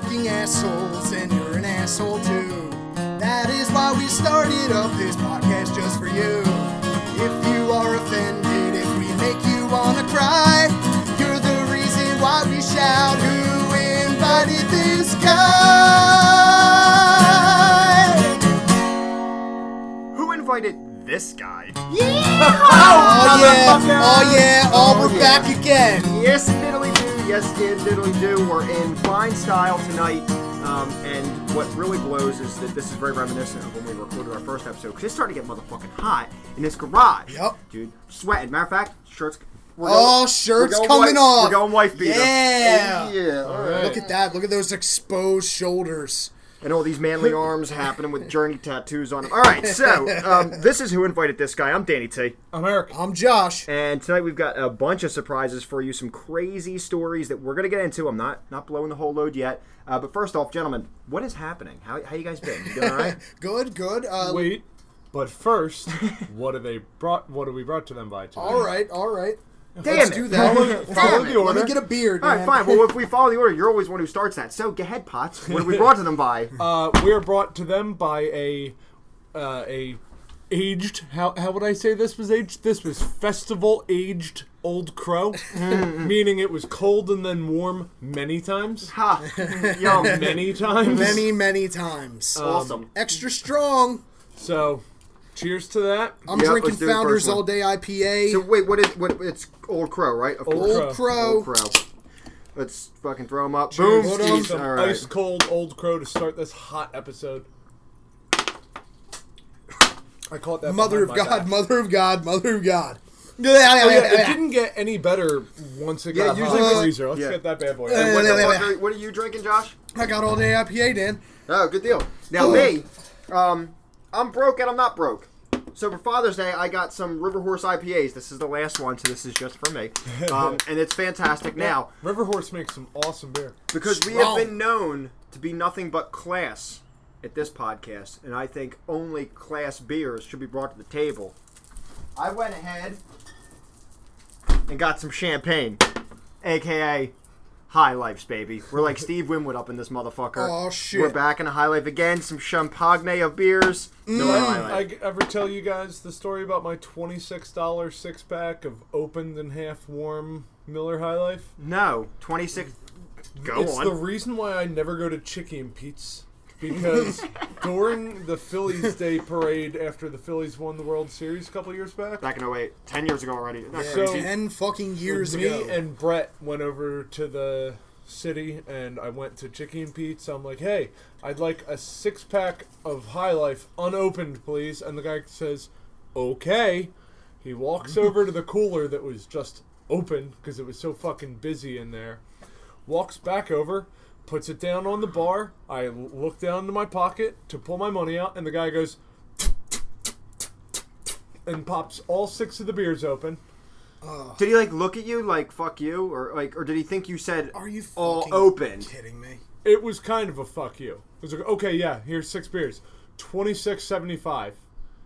fucking assholes, and you're an asshole too. That is why we started up this podcast just for you. If you are offended, if we make you wanna cry, you're the reason why we shout, Who invited this guy? Who invited this guy? Yeah! Oh yeah, oh yeah, oh, we're oh, back again. Yes, diddly do. Yes, did diddly do. We're in fine style tonight. Um, and what really blows is that this is very reminiscent of when we recorded our first episode because it's starting to get motherfucking hot in this garage. Yup. Dude, sweating. Matter of fact, shirts. We're Oh, going- shirts we're going coming wife- off. We're going wife beater. Yeah. Oh, yeah. All right. Look at that. Look at those exposed shoulders. And all these manly arms happening with journey tattoos on them. All right, so um, this is who invited this guy. I'm Danny T. I'm Eric. I'm Josh. And tonight we've got a bunch of surprises for you, some crazy stories that we're gonna get into. I'm not not blowing the whole load yet, uh, but first off, gentlemen, what is happening? How, how you guys been? You doing all right? Good, good. Uh, Wait, but first, what are they brought? What are we brought to them by today? all right, all right. Damn Let's it. do that. Follow the Let me get a beard, All man. right, fine. Well, if we follow the order, you're always one who starts that. So, go ahead, Potts. What have we brought to them by? Uh, we are brought to them by a uh, a aged. How how would I say this was aged? This was festival aged old crow, meaning it was cold and then warm many times. Ha! Yum. Many times. Many, many times. Awesome. Extra strong. So, cheers to that. I'm Yep, drinking let's do the Founders. All Day IPA. So, wait, what is what? It's Old Crow, right? Of Old course. Old Crow. Old Crow. Let's fucking throw them up. Boom. Hold on. Jeez. Some All right. ice cold old crow to start this hot episode. I call it that. Mother of God, back. Mother of God, Mother of God. Oh, yeah, it didn't get any better once it Yeah, got usually hot in the we- freezer. Let's yeah. get that bad boy. Uh. What, the wait, wait, are, what are you drinking, Josh? I got All Day IPA, Dan. Oh, good deal. Now me, um, I'm broke and I'm not broke. So for Father's Day, I got some River Horse IPAs. This is the last one, so this is just for me, um, and it's fantastic. Now, River Horse makes some awesome beer. because we have Strong. been known to be nothing but class at this podcast, and I think only class beers should be brought to the table. I went ahead and got some champagne, aka High Lifes, baby. We're like Steve Winwood up in this motherfucker. Oh, shit. We're back in a High Life again. Some champagne of beers. No Did High I ever tell you guys the story about my twenty-six dollar six-pack of opened and half warm Miller High Life? No, twenty six. Go it's on. the reason why I never go to Chicky and Pete's because during the Phillies Day parade after the Phillies won the World Series a couple years back, Back in 08. 10 years ago already. Not So- Ten fucking years me ago. Me and Brett went over to the city and I went to Chicky and Pete's. I'm like, hey, I'd like a six pack of High Life unopened, please. And the guy says, okay. He walks over to the cooler that was just open because it was so fucking busy in there. Walks back over, puts it down on the bar. I look down into my pocket to pull my money out, and the guy goes and pops all six of the beers open. Did he like look at you like fuck you or like or did he think you said Are you all open? kidding me? It was kind of a fuck you. It was like, okay, yeah, here's six beers, twenty six seventy five.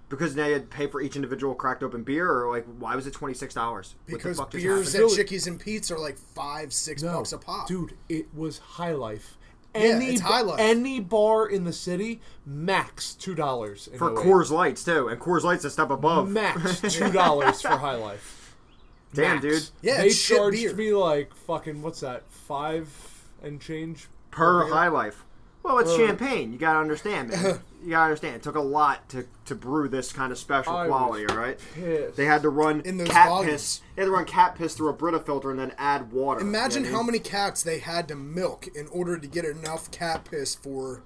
Because now you had to pay for each individual cracked open beer or like why was it twenty six dollars? Because what the fuck beers just at Chickie's and Pete's are like five, six bucks a pop. dude, it was High Life. Yeah, it's High Life. Any bar in the city, max two dollars for Coors Lights too, and Coors Lights a step above. Max two dollars for High Life. Damn, Max. dude. Yeah, they it's shit charged beer. me like fucking what's that? Five and change Per beer? High Life. Well, it's Uh, champagne. You gotta understand, man. you gotta understand. It took a lot to, to brew this kind of special I quality, all right? pissed. They had to run In those cat volumes. piss. They had to run cat piss through a Brita filter and then add water. Imagine You know how I mean? many cats they had to milk in order to get enough cat piss for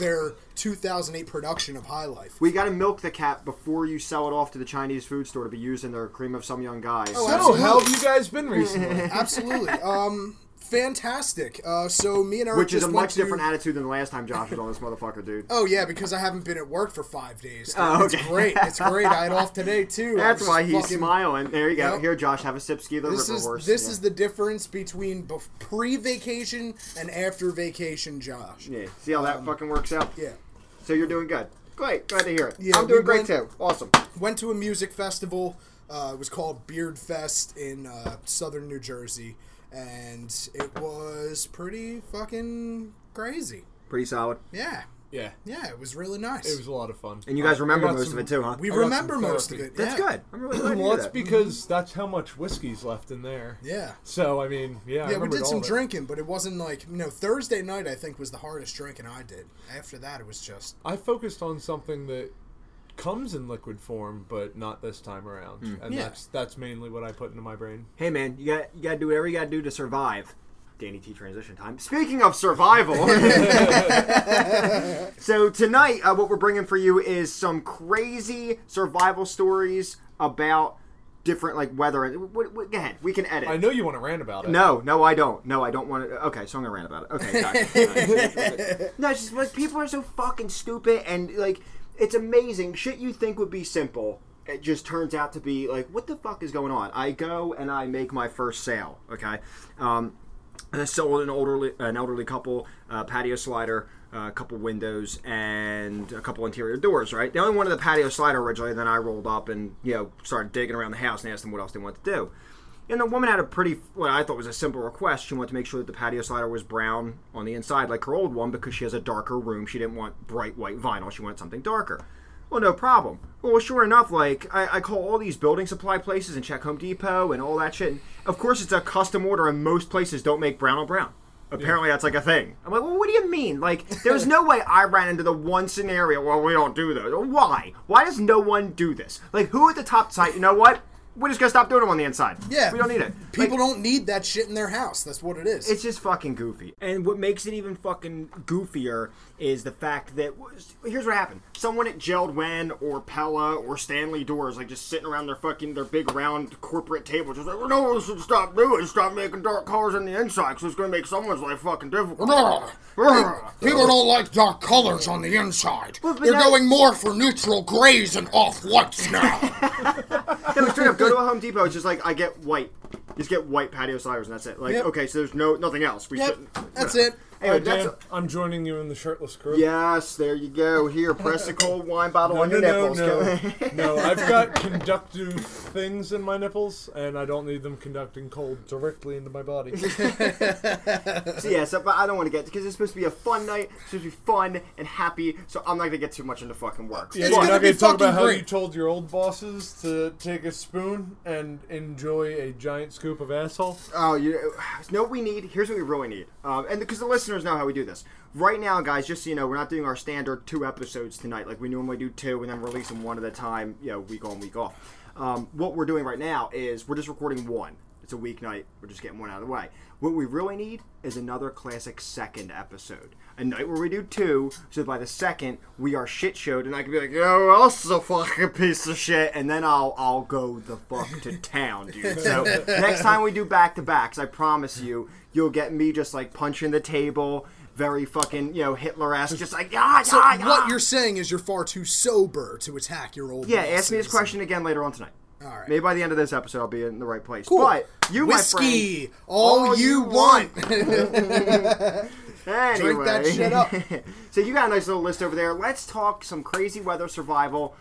their 2008 production of High Life. We got to milk the cat before you sell it off to the Chinese food store to be used in their cream of some young guys. Oh, So, absolutely. how have you guys been recently? Absolutely. Um, fantastic. Uh, so me and Eric Which is a much to- different attitude than the last time Josh was on this motherfucker, dude. Oh yeah, because I haven't been at work for five days. Oh, okay. It's great. It's great. I had off today too. That's why he's fucking- smiling. There you go. Yep. Here, Josh, have a sip ski the This river is horse. this Yeah. is the difference between bef- pre-vacation and after vacation, Josh. Yeah. See how that fucking works out? Yeah. So you're doing good. Great. Glad to hear it. Yeah, I'm doing we great went- too. Awesome. Went to a music festival. Uh, it was called Beard Fest in uh, southern New Jersey. And it was pretty fucking crazy. Pretty solid. Yeah, Yeah, yeah, it was really nice. it was a lot of fun. And you guys I- I remember got most some- of it too, huh? we I got remember some most of therapy. it. That's yeah. good. I'm really glad to Well, hear that's that. because that's how much whiskey's left in there. Yeah. So I mean, yeah, I Yeah, we remembered did all some of it. drinking, but it wasn't like you know Thursday night. I think was the hardest drinking I did. After that, it was just I focused on something that comes in liquid form, but not this time around, Hmm. and Yeah. that's that's mainly what I put into my brain. Hey man, you got you got to do whatever you got to do to survive. Danny T transition time. Speaking of survival, so tonight uh, what we're bringing for you is some crazy survival stories about different like weather. What, what, go ahead, we can edit. I know you want to rant about it. No, no, I don't. No, I don't want to. Okay, so I'm gonna rant about it. Okay, sorry. no, it's just like people are so fucking stupid, and like it's amazing. Shit you think would be simple, it just turns out to be like, what the fuck is going on? I go and I make my first sale. Okay, um, I sold an elderly an elderly couple uh, patio slider. A couple windows and a couple interior doors. Right, they only wanted the patio slider originally. Then I rolled up and you know started digging around the house and asked them what else they wanted to do. And the woman had a pretty, what I thought was a simple request. She wanted to make sure that the patio slider was brown on the inside, like her old one, because she has a darker room. She didn't want bright white vinyl. She wanted something darker. Well, no problem. Well, sure enough, like I, I call all these building supply places and check Home Depot and all that shit. And of course, it's a custom order, and most places don't make brown on brown. Apparently, that's like a thing. I'm like, well, what do you mean? Like, there's no way I ran into the one scenario. where we don't do those. Why? Why does no one do this? Like, who at the top decide? You know what? We're just gonna stop doing them on the inside. yeah. we don't need it. People Like, don't need that shit in their house. That's what it is. It's just fucking goofy. And what makes it even fucking goofier is the fact that here's what happened: someone at Jeld-Wen or Pella or Stanley Doors, like just sitting around their fucking their big round corporate table, just like, well, no, we should stop doing, stop making dark colors on the inside, because it's gonna make someone's life fucking difficult. People don't like dark colors on the inside. Well, but They're that- going more for neutral grays and off whites now. No, straight up, go to a Home Depot. It's just like I get white, just get white patio sliders, and that's it. Like, Yep. okay, so there's no nothing else. We yep, shouldn't. that's it. Anyway, Alright, Dan, that's I'm joining you in the shirtless crew. yes. There you go. Here, press a cold wine bottle No, on no, your no, nipples. no, no. I've got conductive things in my nipples, and I don't need them conducting cold directly into my body. So yeah, so but I don't want to get because it's supposed to be a fun night. It's supposed to be fun and happy. So I'm not gonna get too much into fucking work. Yeah, It's you're gonna not be going to talk about fucking how you told your old bosses to take a spoon and enjoy a giant scoop of asshole. Oh, you know what we need? Here's what we really need. Um, and because the listeners know how we do this. Right now, guys, just so you know, we're not doing our standard two episodes tonight. Like we normally do two and then release them one at a time, you know, week on, week off. Um, what we're doing right now is we're just recording one. It's a weeknight. We're just getting one out of the way. What we really need is another classic second episode. A night where we do two, so by the second we are shit showed, and I can be like, "Yo, else a fucking piece of shit," and then I'll I'll go the fuck to town, dude. So next time we do back to backs, I promise you, you'll get me just like punching the table, very fucking you know Hitler esque, just like yeah, So what you're saying is you're far too sober to attack your old. yeah, ask me this question again later on tonight. All right. Maybe by the end of this episode, I'll be in the right place. Cool. But you, whiskey, my friend, all, you want. Anyway. drink that shit up. so you got a nice little list over there. Let's talk some crazy weather survival.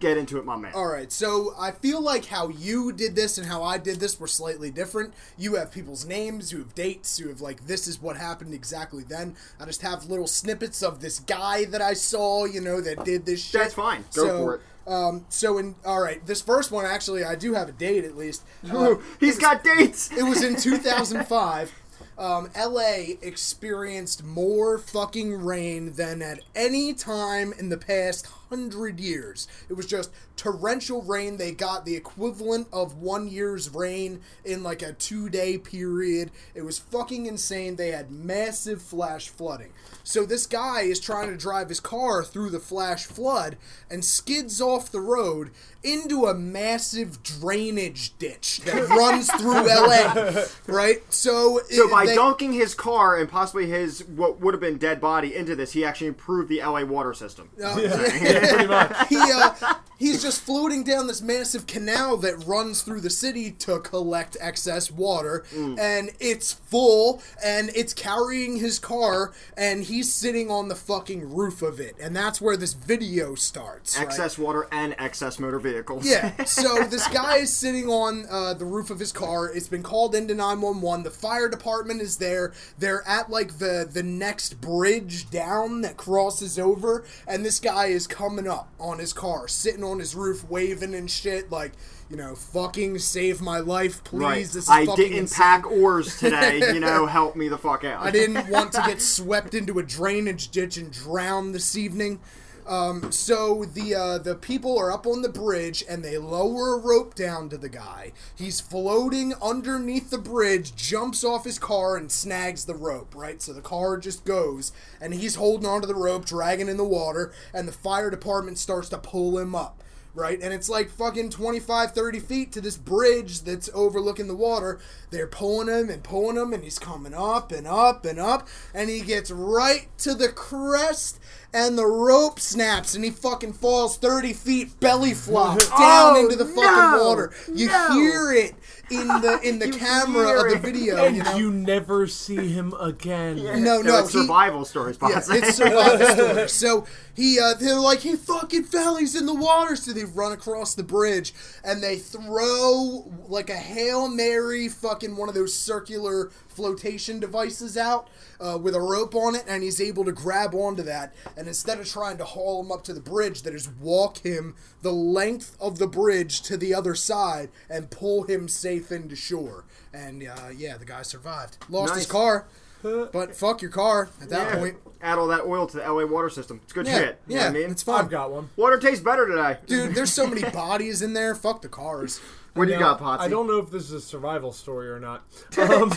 Get into it, my man. All right, so I feel like how you did this and how I did this were slightly different. You have people's names, you have dates, you have like this is what happened exactly then. I just have little snippets of this guy that I saw, you know, that did this shit. That's fine. Go so, for it. Um, so in all right, this first one actually I do have a date at least. Uh, He's got dates. it was in 2005. Um, LA experienced more fucking rain than at any time in the past hundred years. It was just torrential rain. They got the equivalent of one year's rain in like a two day period. It was fucking insane. They had massive flash flooding. So this guy is trying to drive his car through the flash flood and skids off the road into a massive drainage ditch that runs through LA. Right? So, So it- by they- dunking his car and possibly his what would have been dead body into this, he actually improved the LA water system. Uh, yeah, pretty much. he uh, he's just floating down this massive canal that runs through the city to collect excess water, Mm. and it's full, and it's carrying his car, and he's sitting on the fucking roof of it, and that's where this video starts. right? Excess water and excess motor vehicles. Yeah, so this guy is sitting on uh, the roof of his car. It's been called into 911. The fire department is there. They're at like the the next bridge down that crosses over, and this guy is coming up on his car, sitting on his roof, waving and shit, like you know, fucking save my life, please. Right. This is I fucking didn't insane. pack oars today. You know, help me the fuck out. I didn't want to get swept into a drainage ditch and drown this evening. Um, so the uh, the people are up on the bridge and they lower a rope down to the guy. He's floating underneath the bridge, jumps off his car and snags the rope. Right, so the car just goes and he's holding onto the rope, dragging in the water, and the fire department starts to pull him up right? And it's like fucking 25, 30 feet to this bridge that's overlooking the water. They're pulling him and pulling him, and he's coming up and up and up, and he gets right to the crest, and the rope snaps, and he fucking falls 30 feet belly flop down Oh, into the fucking no, water. You no. hear it in the in the camera of the video. And you know? you never see him again. No, no, it's he- survival stories, Yeah, it's survival story. So he, uh, they're like, he fucking fell. He's in the water. So they run across the bridge and they throw like a hail mary, fucking one of those circular flotation devices out uh, with a rope on it, and he's able to grab onto that. And instead of trying to haul him up to the bridge, they just walk him the length of the bridge to the other side and pull him safe into shore. And uh, yeah, the guy survived. Lost his car. But fuck your car at that Yeah. point. Add all that oil to the LA water system. It's good Yeah, shit. You know yeah, what I mean? it's fine. I've got one. Water tastes better today. Dude, there's so many bodies in there. Fuck the cars. what do you got, Potsy? I don't know if this is a survival story or not. Um,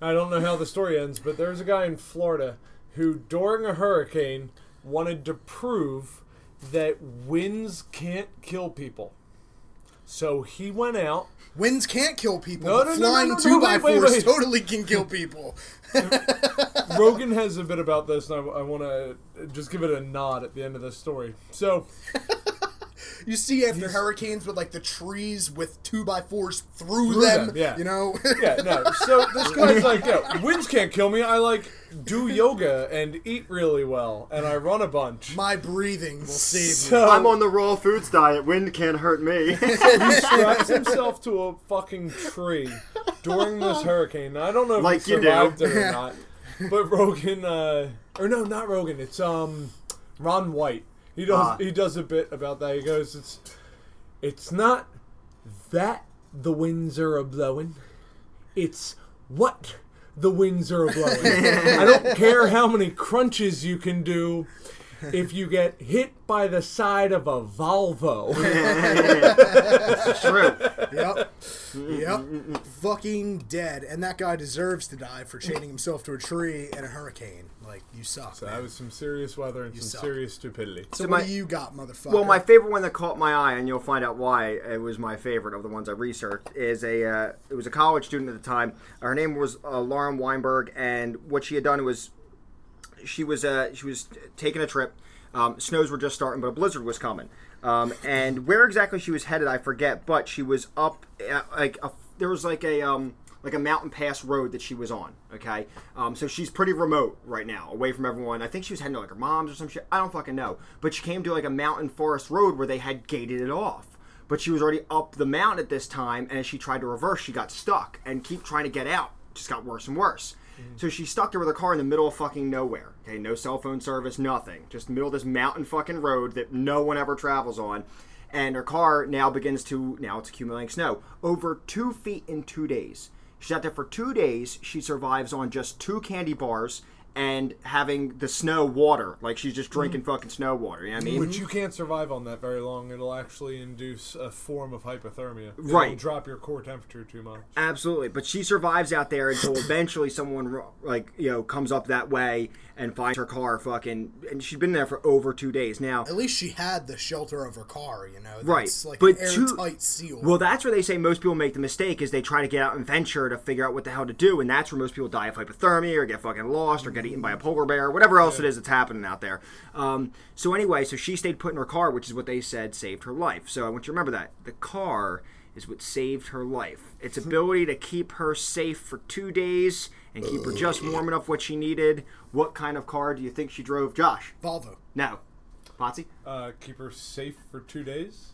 I don't know how the story ends, but there's a guy in Florida who, during a hurricane, wanted to prove that winds can't kill people. So he went out. Winds can't kill people, No, but no, no, flying no, no, two by fours totally can kill people. Rogan has a bit about this, and I, I want to just give it a nod at the end of this story. So You see after hurricanes with like the trees with two by fours through, Through them, them, yeah. you know. yeah, no. So this guy's like, yeah, winds can't kill me. I like do yoga and eat really well, and I run a bunch. My breathing will save So- I'm on the raw foods diet. Wind can't hurt me. he straps himself to a fucking tree during this hurricane. I don't know if Like he you do. survived it or not, but Rogan, uh, or no, not Rogan. It's um, Ron White. He does Ah. he does a bit about that. He goes, it's it's not that the winds are a blowing, it's what the winds are a blowing. I don't care how many crunches you can do. If you get hit by the side of a Volvo, it's true. Yep. Yep. Fucking dead. And that guy deserves to die for chaining himself to a tree in a hurricane. Like, you suck. So man. that was some serious weather and some suck. serious stupidity. So, So what do you got, motherfucker? Well, my favorite one that caught my eye, and you'll find out why it was my favorite of the ones I researched, is a uh, it was a college student at the time. Her name was uh, Lauren Weinberg, and what she had done was she was uh, she was taking a trip. Um, snows were just starting, but a blizzard was coming. Um, and where exactly she was headed, I forget. But she was up uh, like a, there was like a um, like a mountain pass road that she was on. Okay, um, so she's pretty remote right now, away from everyone. I think she was heading to like her mom's or some shit. I don't fucking know. But she came to like a mountain forest road where they had gated it off. But she was already up the mountain at this time, and as she tried to reverse, she got stuck and keep trying to get out. Just got worse and worse. So she's stuck there with her car in the middle of fucking nowhere. Okay, no cell phone service, nothing. Just middle of this mountain fucking road that no one ever travels on. And her car now begins to now it's accumulating snow over two feet in two days. She's out there for two days. She survives on just two candy bars and having the snow water, like she's just drinking Mm-hmm. fucking snow water. You know what I mean? Which you can't survive on that very long. It'll actually induce a form of hypothermia. It'll Right. drop your core temperature too much. Absolutely, but she survives out there until eventually someone like you know comes up that way and finds her car fucking, and she's been there for over two days now. At least she had the shelter of her car, you know. Right, That's like but an two- airtight seal. Well, that's where they say most people make the mistake is they try to get out and venture to figure out what the hell to do, and that's where most people die of hypothermia or get fucking lost or get eaten by a polar bear, or whatever else it is that's happening out there. Um, so anyway, so she stayed put in her car, which is what they said saved her life. So I want you to remember that the car is what saved her life. Its ability to keep her safe for two days and keep her just warm enough what she needed. What kind of car do you think she drove, Josh? Volvo. No, Potsy. Uh, keep her safe for two days.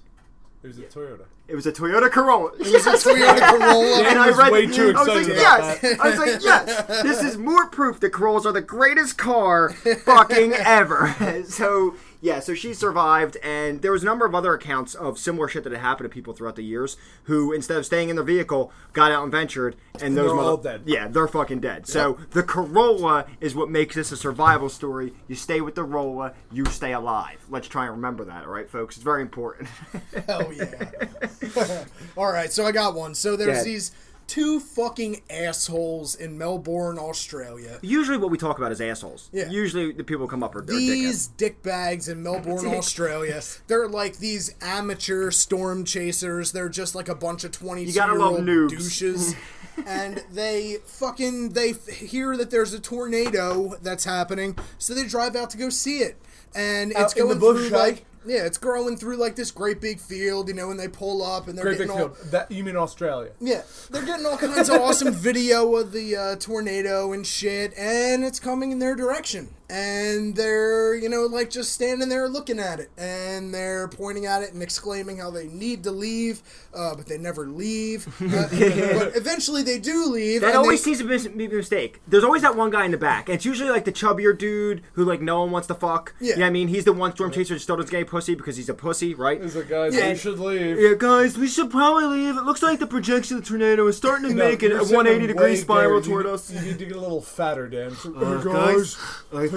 It was a Toyota. It was a Toyota Corolla. It was a Toyota Corolla. and I was read way the- too I was like, excited yes. about I was like, yes. This is more proof that Corollas are the greatest car fucking ever. so yeah, so she survived, and there was a number of other accounts of similar shit that had happened to people throughout the years who, instead of staying in their vehicle, got out and ventured, and those they're mother- all dead. Yeah, they're fucking dead. So the Corolla is what makes this a survival story. You stay with the Rolla, you stay alive. Let's try and remember that, all right, folks? It's very important. Hell yeah. All right, so I got one. So there's ahead. these two fucking assholes in Melbourne, Australia. Usually, what we talk about is assholes. Yeah. Usually, the people who come up are, These dickheads. dick bags in Melbourne, Australia. They're like these amateur storm chasers. They're just like a bunch of 22 gotta year love old douches. and they fucking they f- hear that there's a tornado that's happening, so they drive out to go see it. And it's Out in the going bush, through like yeah, it's growing through like this great big field, you know, and they pull up and they're Great big getting all field. That you mean Australia? yeah, they're getting all kinds of awesome video of the uh, tornado and shit, and it's coming in their direction. And they're, you know, like just standing there looking at it, and they're pointing at it and exclaiming how they need to leave, uh, but they never leave. Uh, but eventually they do leave. That and always they, seems to be be a mistake. There's always that one guy in the back. And it's usually like the chubbier dude who like no one wants to fuck. Yeah. You know what I mean? He's the one storm chaser that still doesn't get a pussy because he's a pussy, right? he's it guys? Yeah. We should leave. Yeah, guys, we should probably leave. It looks like the projection of the tornado is starting to No, make it a 180 degree spiral there. toward you, us. You need to get a little fatter, Dan. So, Uh, hey, guys.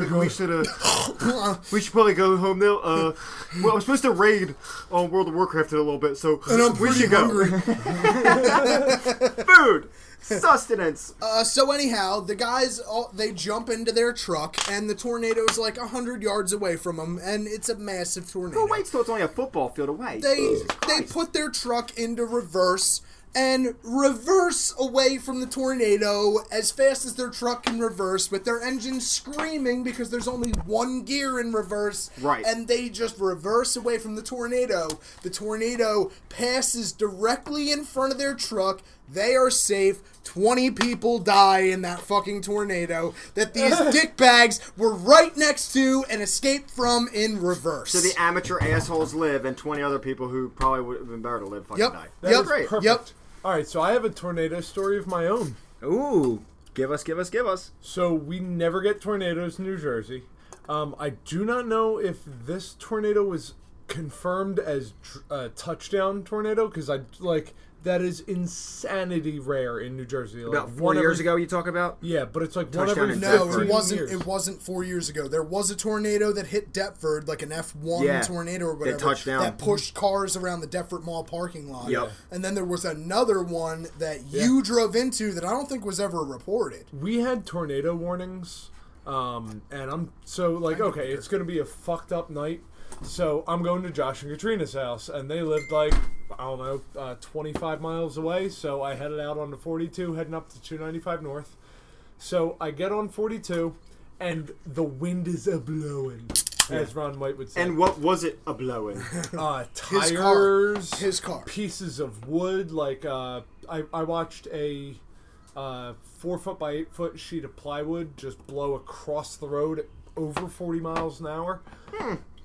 I think we should uh, we should probably go home now. Uh, well, I'm supposed to raid on World of Warcraft in a little bit, so and I'm we pretty should go. Food, sustenance. Uh, so anyhow, the guys all, they jump into their truck, and the tornado is like hundred yards away from them, and it's a massive tornado. Oh wait, still it's only a football field away. they they put their truck into reverse and reverse away from the tornado as fast as their truck can reverse with their engine screaming because there's only one gear in reverse Right. and they just reverse away from the tornado the tornado passes directly in front of their truck they are safe 20 people die in that fucking tornado that these dickbags were right next to and escaped from in reverse So the amateur assholes live, and 20 other people who probably would have been better to live fucking Yep. die. That Yep. is Great. perfect. Yep. All right, so I have a tornado story of my own. Ooh, give us, give us, give us. So we never get tornadoes in New Jersey. Um, I do not know if this tornado was confirmed as a touchdown tornado because I like that is insanity rare in New Jersey. Like About four one years every- ago, you talk about? Yeah, but it's like one every No, it wasn't. years. It wasn't four years ago. There was a tornado that hit Deptford, like an F one Yeah, tornado or whatever, touched down. that pushed cars around the Deptford Mall parking lot. Yep. And then there was another one that you drove into that I don't think was ever reported. we had tornado warnings um, and i'm so like okay it's gonna be a fucked up night so i'm going to josh and katrina's house and they lived like i don't know uh, 25 miles away so i headed out on the 42 heading up to 295 north so i get on 42 and the wind is a blowing as ron white would say And what was it a blowing? uh, His car. tires, His car. pieces of wood. Like uh, I, I watched a uh, four foot by eight foot sheet of plywood just blow across the road at over forty miles an hour.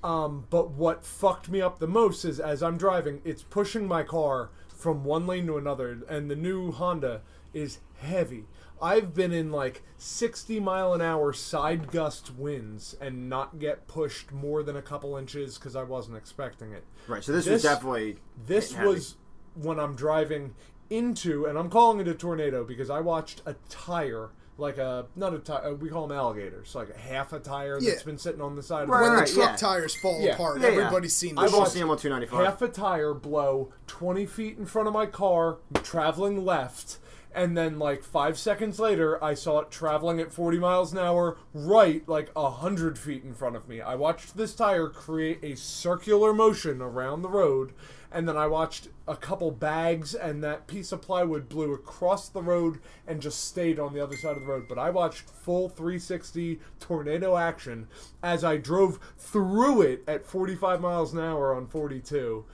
Um, but what fucked me up the most is as I'm driving, it's pushing my car from one lane to another, and the new Honda is heavy. I've been in like 60 mile an hour side gust winds and not get pushed more than a couple inches because I wasn't expecting it. right, so this, was definitely. This heavy. was when I'm driving into, and I'm calling it a tornado because I watched a tire like a not a tire. Uh, we call them alligators. Like a half a tire Yeah. that's been sitting on the side Right, of when the the right, truck yeah. tires fall Yeah. apart, Yeah, yeah. everybody's seen I've this. I've all seen them on 295. half a tire blow 20 feet in front of my car, traveling left, and then like five seconds later, I saw it traveling at 40 miles an hour right, like a hundred feet in front of me. I watched this tire create a circular motion around the road, and then I watched a couple bags and that piece of plywood blew across the road and just stayed on the other side of the road. But I watched full 360 tornado action as I drove through it at 45 miles an hour on 42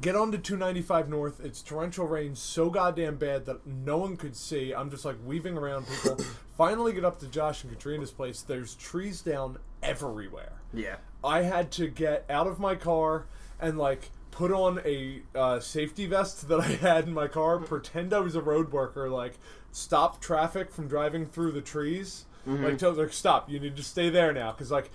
get onto 295 north. It's torrential rain so goddamn bad that no one could see. I'm just like weaving around people. Finally get up to josh and katrina's place. There's trees down everywhere. Yeah. i had to get out of my car and like put on a uh, safety vest that i had in my car pretend i was a road worker like stop traffic from driving through the trees. Like tell like stop you need to stay there now. Because like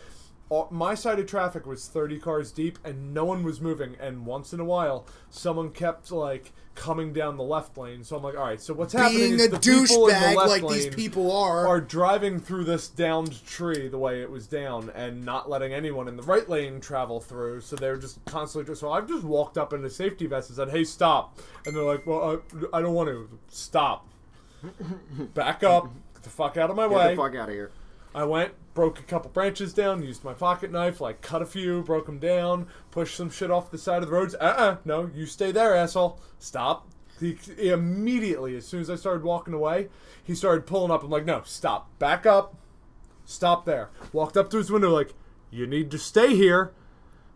all, my side of traffic was 30 cars deep and no one was moving and once in a while someone kept like coming down the left lane so i'm like all right so what's happening Being is a the people in the douchebag left like these people are. are driving through this downed tree the way it was down and not letting anyone in the right lane travel through. So they're just constantly just. So I've just walked up in a safety vest and said, "Hey, stop!" And they're like, "Well, uh, I don't want to stop. Back up. Get the fuck out of my Get way." the fuck out of here. I went, broke a couple branches down, used my pocket knife, like cut a few, broke them down, pushed some shit off the side of the roads. Uh uh no, you stay there, asshole. Stop. He, he immediately, as soon as I started walking away, he started pulling up. I'm like, no, stop. Back up. Stop there. Walked up to his window, like, you need to stay here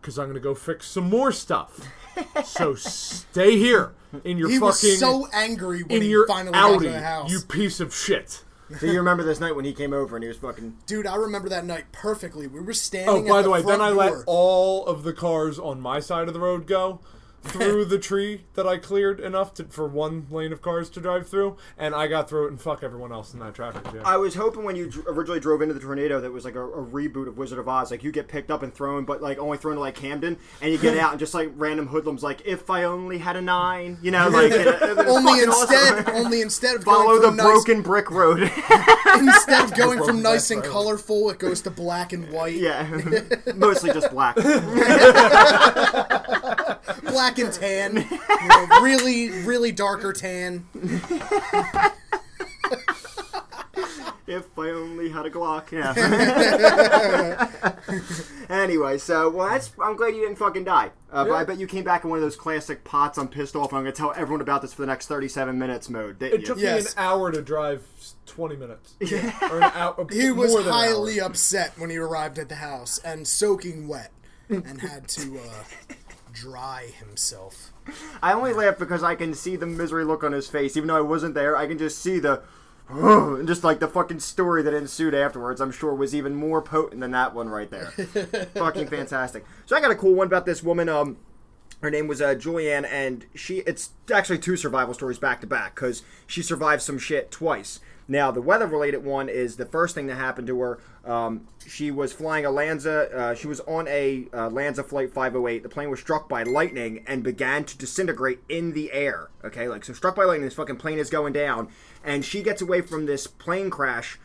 because I'm going to go fix some more stuff. so stay here in your he fucking. was so angry when in he your finally got Audi, to the house. you piece of shit. So you remember this night when he came over and he was fucking. Dude, I remember that night perfectly. We were standing. Oh, by at the, the way, then front I let all of the cars on my side of the road go through the tree that I cleared enough to, for one lane of cars to drive through, and I got through it and fuck everyone else in that traffic jam. I was hoping when you dr- originally drove into the tornado that was like a, a reboot of Wizard of Oz. Like you get picked up and thrown, but like only thrown to like Camden, and you get out and just like random hoodlums like if I only had a nine, you know, like it- it was only instead, awesome. only instead of follow going the from nice, broken brick road. instead of going from nice and road. colorful, it goes to black and white. yeah, mostly just black. Black and tan. You know, really, really darker tan. If I only had a Glock. Yeah. anyway, so well, that's. I'm glad you didn't fucking die. Uh, But I bet you came back in one of those classic pots. I'm pissed off. I'm gonna tell everyone about this for the next 37 minutes mode. Didn't it you? took Yes. me an hour to drive 20 minutes. Or an hour, He was more than an highly hour. upset when he arrived at the house and soaking wet and had to uh, dry himself. I only laugh because I can see the misery look on his face, even though I wasn't there. I can just see the. and just like the fucking story that ensued afterwards, I'm sure was even more potent than that one right there. fucking fantastic. So I got a cool one about this woman. Um, her name was uh, Juliane, and she. It's actually two survival stories back to back because she survived some shit twice. Now the weather-related one is the first thing that happened to her. Um, she was flying a LANSA. Uh, she was on a uh, LANSA Flight 508. The plane was struck by lightning and began to disintegrate in the air. Okay, like so, struck by lightning. This fucking plane is going down, and she gets away from this plane crash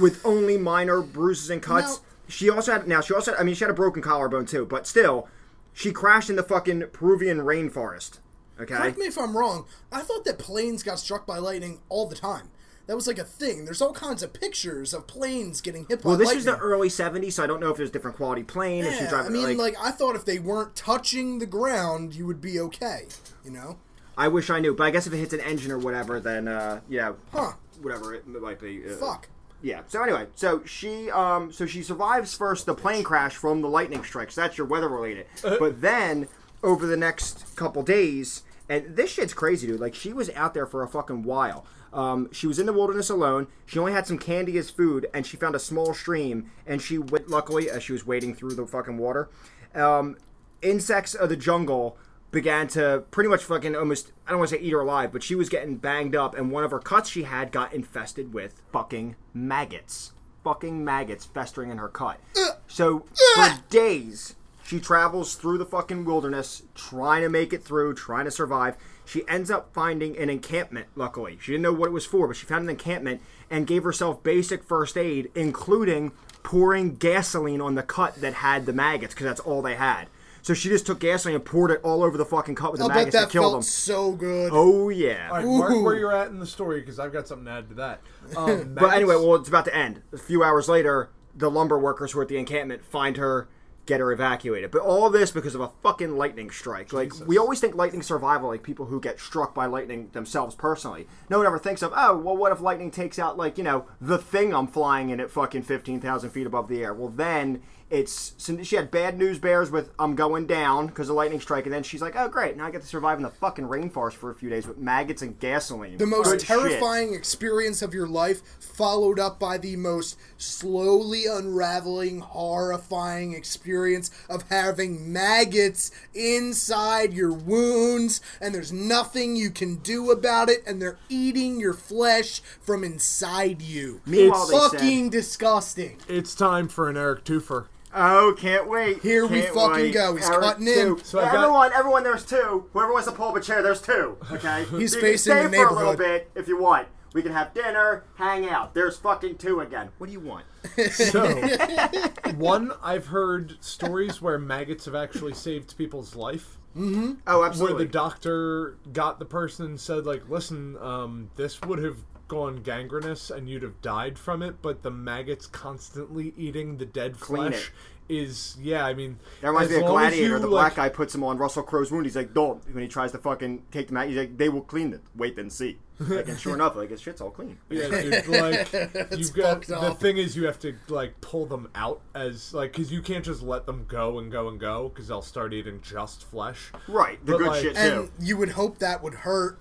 with only minor bruises and cuts. She also had now she also had, I mean she had a broken collarbone too, but still she crashed in the fucking Peruvian rainforest. Okay. Correct me if I'm wrong. I thought that planes got struck by lightning all the time. That was like a thing. There's all kinds of pictures of planes getting hit by Well, this lightning. was the early '70s, so I don't know if there's different quality plane. if she's yeah, driving I mean, like, like I thought if they weren't touching the ground, you would be okay. You know? I wish I knew, but I guess if it hits an engine or whatever, then uh, yeah, Huh? whatever it might be. Uh, Fuck. Yeah. So anyway, so she um so she survives first the plane crash from the lightning strikes. That's your weather related. but then over the next couple days, and this shit's crazy, dude. Like she was out there for a fucking while. Um, she was in the wilderness alone. She only had some candy as food, and she found a small stream. And she went, luckily, as she was wading through the fucking water, um, insects of the jungle began to pretty much fucking almost I don't want to say eat her alive, but she was getting banged up, and one of her cuts she had got infested with fucking maggots. Fucking maggots festering in her cut. So for days She travels through the fucking wilderness, trying to make it through, trying to survive. She ends up finding an encampment, luckily. She didn't know what it was for, but she found an encampment and gave herself basic first aid, including pouring gasoline on the cut that had the maggots, because that's all they had. So she just took gasoline and poured it all over the fucking cut with the I'll bet maggots that that killed felt them. so good. Oh, yeah. All right, mark Ooh. where you're at in the story because I've got something to add to that. Um, But anyway, well, it's about to end. A few hours later, the lumber workers who are at the encampment find her, get her evacuated. But all this because of a fucking lightning strike. Like we always think lightning survival, like people who get struck by lightning themselves personally. No one ever thinks of, oh, well, what if lightning takes out like you know the thing I'm flying in at fucking fifteen thousand feet above the air? Well, then. It's she had bad news bears with I'm going down because of lightning strike, and then she's like, "Oh great, now I get to survive in the fucking rainforest for a few days with maggots and gasoline." The most Good shit. terrifying experience of your life, followed up by the most slowly unraveling, horrifying experience of having maggots inside your wounds, and there's nothing you can do about it, and they're eating your flesh from inside you. Meanwhile, they said- Fucking disgusting. it's time for an Eric Twofer. Oh, can't wait. Here we Can't fucking wait. go. He's Eric, cutting in. two. So I've got- everyone, everyone, there's two. Whoever wants to pull up a chair, there's two. Okay. He's you facing can the stay for a little neighborhood. bit if you want. We can have dinner, hang out. There's fucking two again. What do you want? So, one, I've heard stories where maggots have actually saved people's life. Oh, absolutely. Where the doctor got the person and said, like, listen, um, this would have gone gangrenous and you'd have died from it, but the maggots constantly eating the dead Clean flesh is, yeah, I mean, that reminds as me of long as Gladiator. you, the like- black guy puts him on Russell Crowe's wound. He's like, "Don't." When he tries to fucking take them out, he's like, "They will clean it. Wait and see." Like, and sure enough, like his shit's all clean. Yeah, dude, like you've got the up. thing is you have to like pull them out as like because you can't just let them go and go and go because they'll start eating just flesh. Right. The But, good like- shit And too. you would hope that would hurt,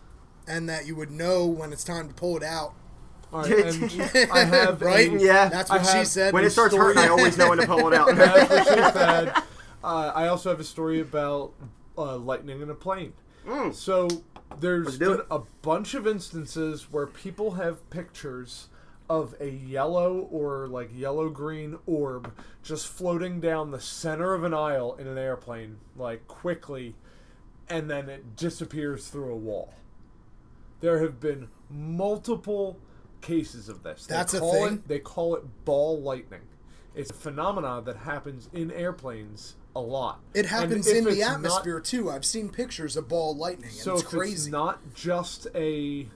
and that you would know when it's time to pull it out. All right, and I have Right? a- Yeah. That's I what she have- said. When it starts story- hurting, I always know when to pull it out. That's what she said. Uh, I also have a story about uh, lightning in a plane. So there's Let's been it. a bunch of instances where people have pictures of a yellow or like yellow green orb just floating down the center of an aisle in an airplane, like quickly, and then it disappears through a wall. There have been multiple cases of this. They That's a thing? It, they call it ball lightning. It's a phenomenon that happens in airplanes a lot. It happens in the it's not- atmosphere too. I've seen pictures of ball lightning, and so it's if crazy. it's not just a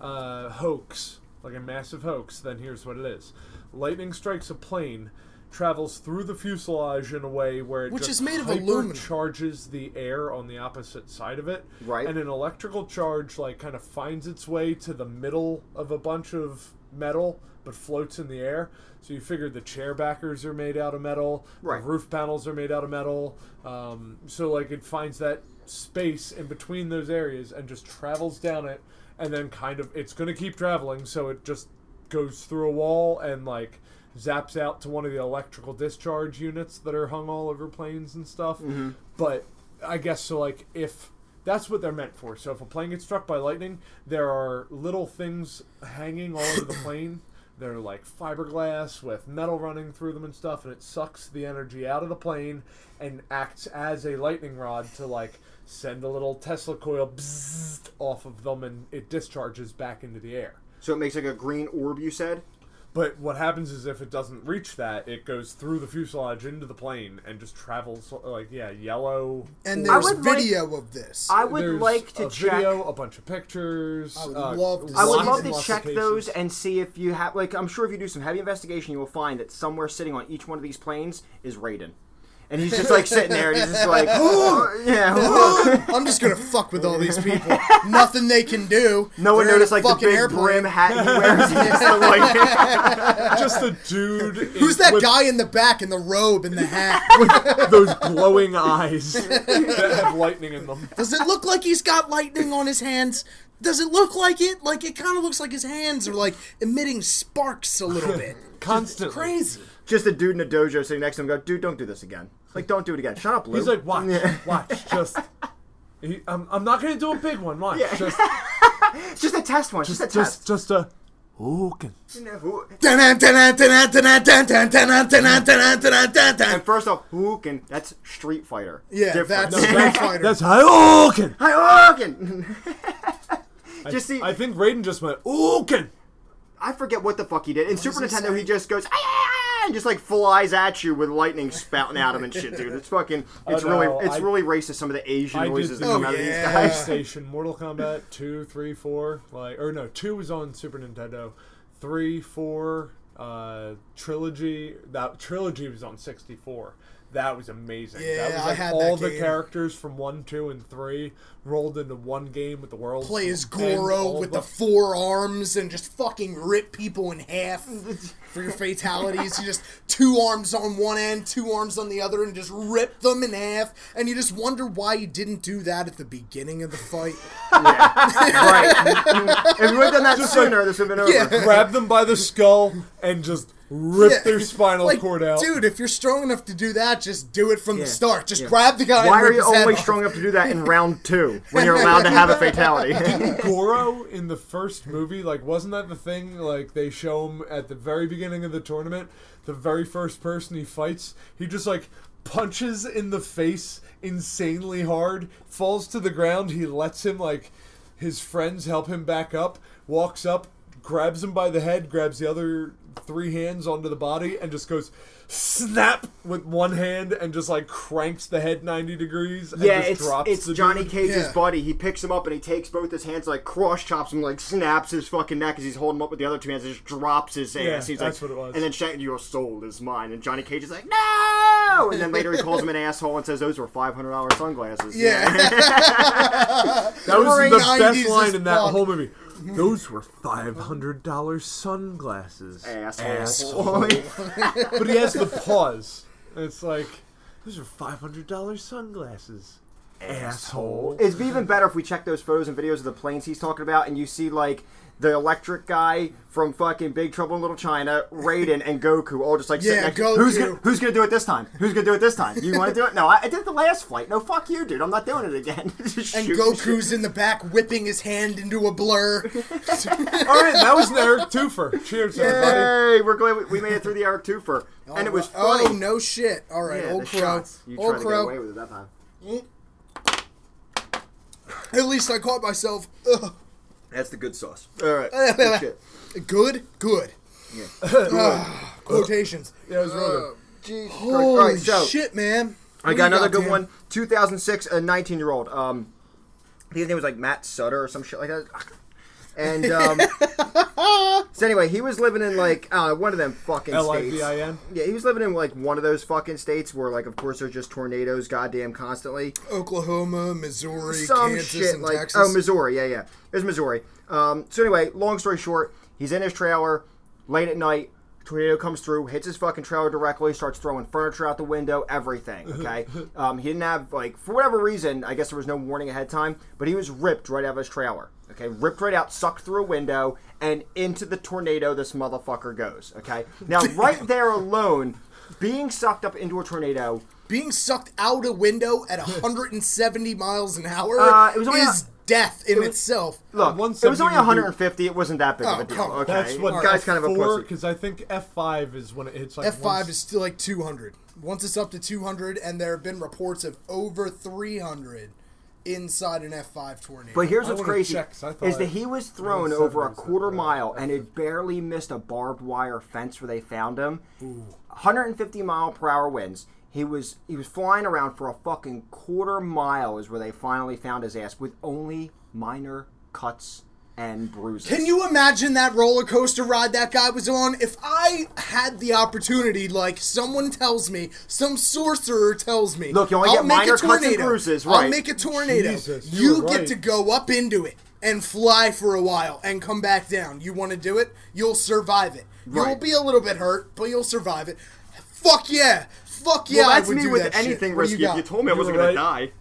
uh, hoax, like a massive hoax, then here's what it is: lightning strikes a plane, travels through the fuselage in a way where it Which just is made of aluminum. charges the air on the opposite side of it, Right. And an electrical charge like kind of finds its way to the middle of a bunch of metal, but floats in the air. So you figure the chair backers are made out of metal, Right. the roof panels are made out of metal. Um, so like it finds that space in between those areas and just travels down it, and then kind of it's going to keep traveling. So it just goes through a wall and like zaps out to one of the electrical discharge units that are hung all over planes and stuff. Mm-hmm. But I guess so. Like if that's what they're meant for. So if a plane gets struck by lightning, there are little things hanging all over the plane. They're like fiberglass with metal running through them and stuff, and it sucks the energy out of the plane and acts as a lightning rod to like send a little Tesla coil off of them, and it discharges back into the air. So it makes like a green orb. You said. But what happens is if it doesn't reach that, it goes through the fuselage into the plane and just travels like yeah, yellow. and there's would like- video of this. I would There's like to a check. video, a bunch of pictures. I would uh, love to I would love to check those and see if you have like I'm sure if you do some heavy investigation you will find that somewhere sitting on each one of these planes is Raiden. And he's just like sitting there and he's just like yeah. I'm just gonna fuck with all these people. Nothing they can do. No one They're in noticed like the fucking big airplane. brim hat he wears. He's just like, just a dude. in- Who's that with guy in the back in the robe and the hat? Those glowing eyes that have lightning in them. Does it look like he's got lightning on his hands? Does it look like it? Like it kind of looks like his hands are like emitting sparks a little bit. Constantly. Crazy. just a dude in a dojo sitting next to him. Go, dude, don't do this again. Like, don't do it again. Shut up, Lou. He's like, watch, watch, just. He, I'm, I'm not gonna do a big one. Watch, Yeah. just, just a test one. Just, just, a test. just, just a. Hogan. And first off, who? That's Street Fighter. Yeah, Different. that's Street Fighter. That's Hogan. Hi, Hogan. just see, I, think Raiden just went Hogan. forget what the fuck he did. In Super Nintendo, he just goes. "Ah, ah, and just like flies at you with lightning spouting out of him and shit, dude. It's fucking, it's Oh, really, it's I- really racist. Some of the Asian I noises that come out of these guys. Station Mortal Kombat 2, 3, 4, like or no, 2 was on Super Nintendo. 3, 4, uh Trilogy, that Trilogy was on 64. That was amazing. Yeah, that was I had all that the game. characters from 1, 2 and 3 rolled into one game with the world. Play as Goro with the the four arms and just fucking rip people in half for your fatalities. You just two arms on one end, two arms on the other, and just rip them in half. And you just wonder why you didn't do that at the beginning of the fight. Yeah. right. if we would have done that sooner, this would have been over. Yeah. grab them by the skull and just rip Yeah. their spinal Like, cord out. Dude, if you're strong enough to do that, just do it from Yeah. the start. Just Yeah. grab the guy Why and are you his only strong enough to do that in round two when you're allowed to have a fatality? Goro in the first movie, like, wasn't that the thing? Like, they show him at the very beginning of the tournament, the very first person he fights, he just, like, punches in the face insanely hard, falls to the ground, he lets him, like, his friends help him back up, walks up, grabs him by the head, grabs the other three hands onto the body, and just goes snap with one hand and just like cranks the head 90 degrees and yeah, just it's drops it's the Johnny dude. Cage's Yeah. buddy. He picks him up and he takes both his hands, like cross chops him, like snaps his fucking neck as he's holding him up with the other two hands, and just drops his ass. Yeah, he's that's like, what it was. And then shouting, "Your soul is mine." And Johnny Cage is like, "No!" And then later he calls him an asshole and says, "Those were five hundred dollars sunglasses." Yeah. That was the best line in that fuck. whole movie. Those were five hundred dollars sunglasses. asshole. but he has the pause. It's like, those are five hundred dollars sunglasses. Asshole. It'd be even better if we check those photos and videos of the planes he's talking about, and you see like the electric guy from fucking Big Trouble in Little China, Raiden, and Goku all just like sitting Yeah, next. Who's gonna, who's gonna do it this time? Who's gonna do it this time? You want to do it? No, I, I did the last flight. No, fuck you, dude. I'm not doing it again. Just And shooting Goku's in the back whipping his hand into a blur. All right, that was an Eric Twofer. Cheers, shit. everybody. Yay! We're glad we, we made it through the Eric Twofer, oh, and it was oh, funny. Oh, no shit. All right, yeah, old the crow. shots. You Old tried to get away crow. with it that time. At least I caught myself. Ugh. That's the good sauce. All right. Good shit. Good, good. Ah, quotations. Yeah, it was really good. Oh, Jesus Christ. Holy All right, so shit, man. I got do you another good Dan? one. 2006, a 19 year old. Um, his name was like Matt Suter or some shit like that. And um, so anyway, he was living in like I one of them fucking L I states. V I N. Yeah, he was living in like one of those fucking states where like of course there's just tornadoes, goddamn constantly. Oklahoma, Missouri, Some Kansas, shit and like Texas. oh Missouri, yeah, yeah, it was Missouri. Um, so anyway, long story short, he's in his trailer late at night. Tornado comes through, hits his fucking trailer directly, starts throwing furniture out the window, everything. Okay, um, he didn't have like for whatever reason, I guess there was no warning ahead of time, but he was ripped right out of his trailer. Okay, ripped right out, sucked through a window, and into the tornado. This motherfucker goes. Okay, now right there alone, being sucked up into a tornado. Being sucked out a window at 170 miles an hour Uh, it was only is a- death in was- itself. Look, it was only would 150. It wasn't that big of Oh, a deal. come on. Okay, That's what the guy's kind of a pussy. because I think F five is when it hits like F5 once- is still like 200. Once it's up to 200, and there have been reports of over 300 inside an F5 tornado. But here's what's crazy check, 'cause I thought is that he was thrown over a quarter right. mile and it barely missed a barbed wire fence where they found him. 150 mile per hour winds. He was he was flying around for a fucking quarter mile is where they finally found his ass with only minor cuts and bruises. Can you imagine that roller coaster ride that guy was on? If I had the opportunity, like someone tells me, some sorcerer tells me, Look, you only I'll get make minor a cuts and tornado. bruises, I'll make a tornado. Jesus, you you were get right. to go up into it and fly for a while and come back down. You want to do it? You'll survive it. You'll be a little bit hurt, but you'll survive it. Fuck yeah. Fuck yeah. well, that's I would me do with that shit. anything What do risky. you if you told me I wasn't were going to die.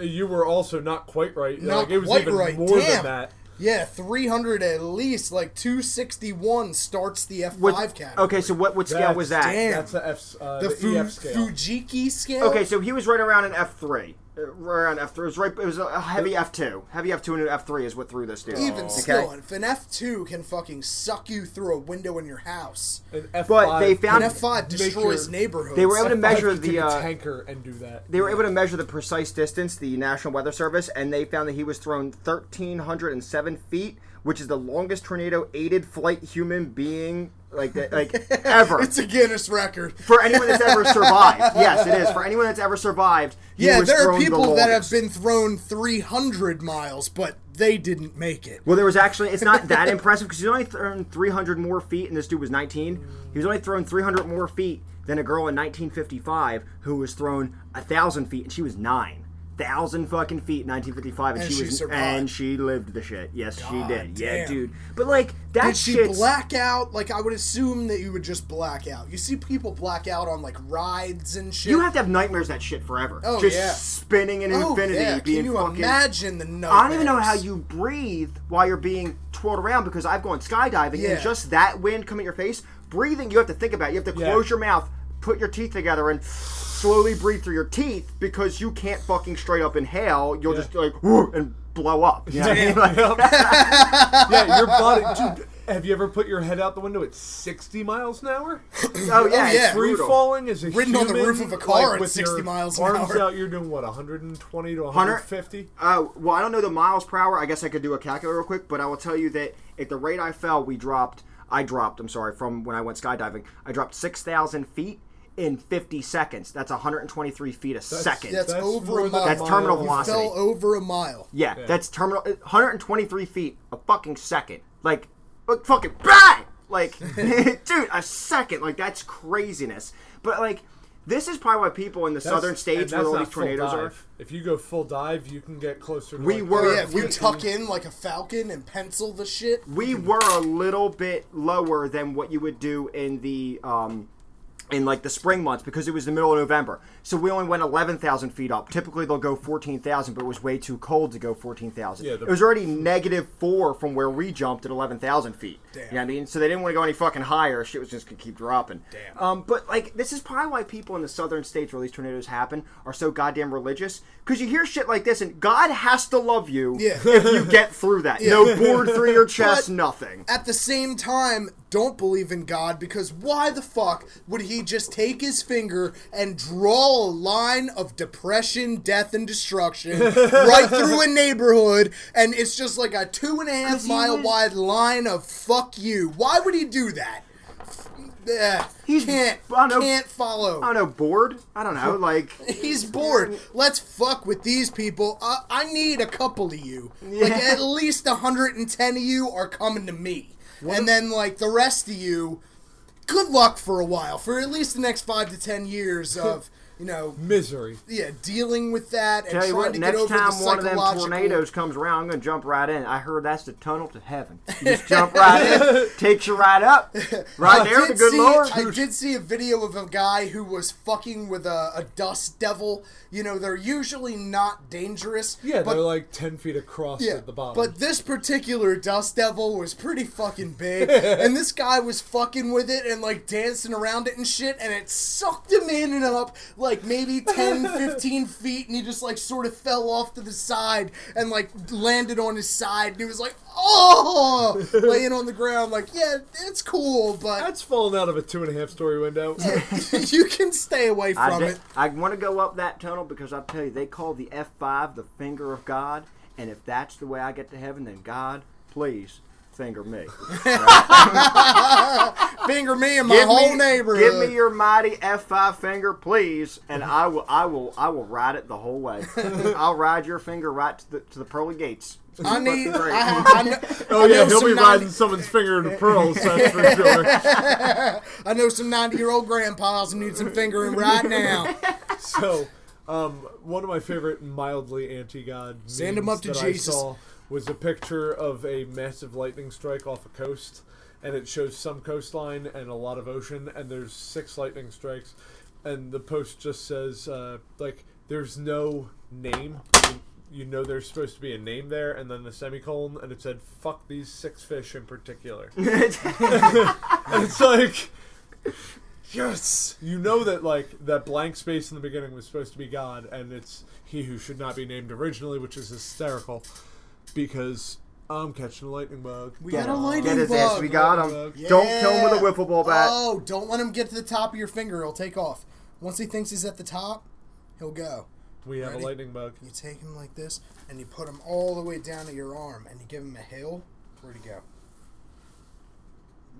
You were also not quite right. Not like it was quite even right. more Damn. than that. Yeah, 300 at least, like 261 starts the F5 What- category. okay, so what what scale That's- was that? Damn. That's the F uh, the, the, Fu- EF scale. Fujita scale? Okay, so he was right around an F three. Uh, Around F three, it was right. It was a heavy F two, heavy F two and an F three is what threw this dude. Even Oh. still, if an F two can fucking suck you through a window in your house, An F5, But they found- an F five destroys your- neighborhoods. They were able to F5 measure the, uh, tanker and do that. They were able to measure the precise distance, the National Weather Service, and they found that he was thrown 1,307 feet, which is the longest tornado aided flight human being like that, like ever. It's a Guinness record. for anyone that's ever survived. Yes, it is. For anyone that's ever survived, Yeah, there are thrown the people that have been thrown 300 miles, but they didn't make it. Well, there was actually. It's not that impressive because he's only thrown 300 more feet, and this dude was 19. He was only thrown 300 more feet than a girl in 1955 who was thrown a thousand feet, and she was nine. Thousand fucking feet in 1955, and, And she she was survived. and she lived the shit. Yes, she God did. Yeah, dude. But like that Did she shit's- black out? Like, I would assume that you would just black out. You see people black out on, like, rides and shit. You have to have nightmares that shit forever. Oh, just yeah. spinning in oh, infinity, yeah. being Can you fucking. imagine the nightmares? I don't even know how you breathe while you're being twirled around because I've gone skydiving Yeah. and just that wind coming at your face, breathing, you have to think about. it. You have to Yeah. close your mouth, put your teeth together, and slowly breathe through your teeth because you can't fucking straight up inhale. You'll just like "Whoa," and blow up. You know what I mean? Like- yeah, your body. Dude, have you ever put your head out the window at 60 miles an hour? oh yeah, it's yeah. Free falling is a Ridden on the roof of a car like, at with 60 your miles an hour. arms hour. out, you're doing what 120 to 150. Uh, well, I don't know the miles per hour. I guess I could do a calculator real quick, but I will tell you that at the rate I fell, we dropped. I dropped. I'm sorry, from when I went skydiving, I dropped six thousand feet in 50 seconds. That's 123 feet a second. That's, That's over a mile. That's terminal You velocity. fell over a mile. yeah, that's terminal. 123 feet a fucking second. Like, like fucking bang! Like, dude, a second. Like that's craziness. But like, this is probably why people in the That's- southern states where all these tornadoes are. If you go full dive, you can get closer. To We like, were- Oh, yeah, if you we- tuck in like a falcon and pencil the shit. we were a little bit lower than what you would do in the um, in like the spring months because it was the middle of November. So we only went eleven thousand feet up. Typically they'll go fourteen thousand, but it was way too cold to go fourteen thousand. Yeah, the- it was already negative four from where we jumped at eleven thousand feet. Damn. You know what I mean? So they didn't want to go any fucking higher. Shit was just gonna keep dropping. Damn. Um, but like this is probably why people in the southern states where these tornadoes happen are so goddamn religious. Because you hear shit like this, and God has to love you Yeah. if you get through that. No board through your chest, But- nothing. At the same time, don't believe in God because why the fuck would he just take his finger and draw a line of depression, death, and destruction right through a neighborhood and it's just like a two and a half mile was- wide line of fuck you? Why would he do that? He's- can't I know. can't follow. I don't know, bored? I don't know, like He's bored. Let's fuck with these people. Uh, I need a couple of you. Like at least 110 of you are coming to me. And then like the rest of you, good luck for a while. For at least the next 5 to 10 years of, you know, misery. yeah, dealing with that and tell you trying what, to get next over the time one of them psychological tornadoes comes around, I'm gonna jump right in. I heard that's the tunnel to heaven. You just jump right in, takes you right up, right I there. The did good see, Lord. I did see a video of a guy who was fucking with a, a dust devil. You know, they're usually not dangerous. Yeah, but they're like 10 feet across Yeah, at the bottom. but this particular dust devil was pretty fucking big, and this guy was fucking with it and like dancing around it and shit, and it sucked him in and up like maybe 10, 15 feet, and he just like sort of fell off to the side and like landed on his side, and he was like, oh, laying on the ground, like, yeah, it's cool, but That's falling out of a two and a half story window. you can stay away I, from it. I want to go up that tunnel because I tell you, they call the F5 the finger of God, and if that's the way I get to heaven, then God, please finger me. Finger me and my give whole me, neighborhood. Give me your mighty F5 finger, please, and I will, I will, I will ride it the whole way. I'll ride your finger right to the to the pearly gates. I need. Fucking. I, I know, oh, I yeah, know he'll be 90 riding someone's finger into pearls, that's for sure. I know some 90 year old grandpas who need some fingering right now. So, um, one of my favorite mildly anti-god Send 'em memes up to that I Jesus. Was a picture of a massive lightning strike off a coast, and it shows some coastline and a lot of ocean, and there's six lightning strikes, and the post just says uh, like there's no name. You- You know there's supposed to be a name there, and then the semicolon, and it said "fuck these six fish in particular." and it's like, yes, you know that like that blank space in the beginning was supposed to be God, and it's he who should not be named originally, which is hysterical because I'm catching a lightning bug. We got a him. lightning Get his bug. ass. We got him. Lightning Don't kill him with a wiffle ball bat. Oh, don't let him get to the top of your finger. He'll take off. Once he thinks he's at the top, he'll go. We have Ready? a lightning bug. You take him like this, and you put him all the way down to your arm, and you give him a hill. Where'd he go?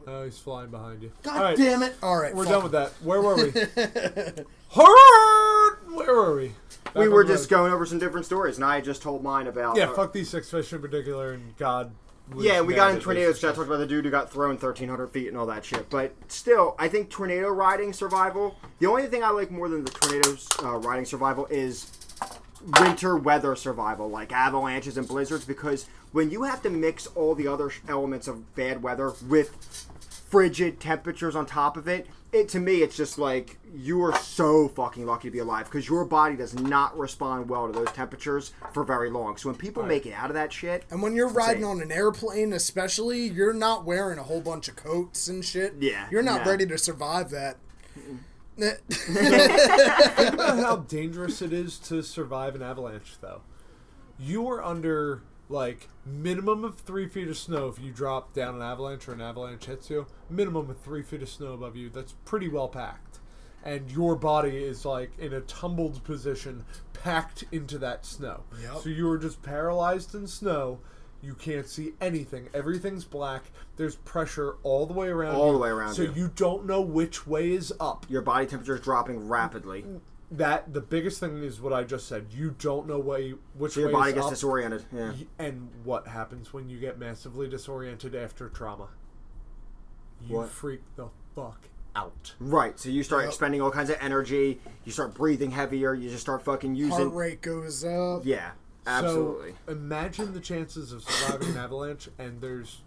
Oh, he's flying behind you. God All right, damn it! All right, we're fuck done with that. Where were we? him. Horror! Where were we? Back we were just going over some different stories, and I just told mine about. Yeah, uh, fuck these six fish in particular, and God. Yeah, we got in tornadoes. 'cause I talked about the dude who got thrown 1,300 feet and all that shit. But still, I think tornado riding survival. The only thing I like more than the tornadoes uh, riding survival is winter weather survival, like avalanches and blizzards, because when you have to mix all the other elements of bad weather with frigid temperatures on top of it, it to me it's just like you are so fucking lucky to be alive because your body does not respond well to those temperatures for very long. So when people make it out of that shit, And when you're riding insane. on an airplane, especially, you're not wearing a whole bunch of coats and shit. Yeah, You're not no. ready to survive that. Think about how dangerous it is to survive an avalanche, though. You are under like minimum of three feet of snow if you drop down an avalanche or an avalanche hits you. Minimum of three feet of snow above you. That's pretty well packed, and your body is like in a tumbled position, packed into that snow. Yep. So you are just paralyzed in snow. You can't see anything. Everything's black. There's pressure all the way around. All you, the way around So you. you don't know which way is up your body temperature is dropping rapidly. Mm, that the biggest thing is what I just said. You don't know way which So your way body is gets up, disoriented. Yeah. and what happens when you get massively disoriented after trauma. You What? freak the fuck out. Right. So you start Yep. expending all kinds of energy. You start breathing heavier. You just start fucking using. Heart rate goes up. Yeah. Absolutely. So imagine the chances of surviving an avalanche, and there's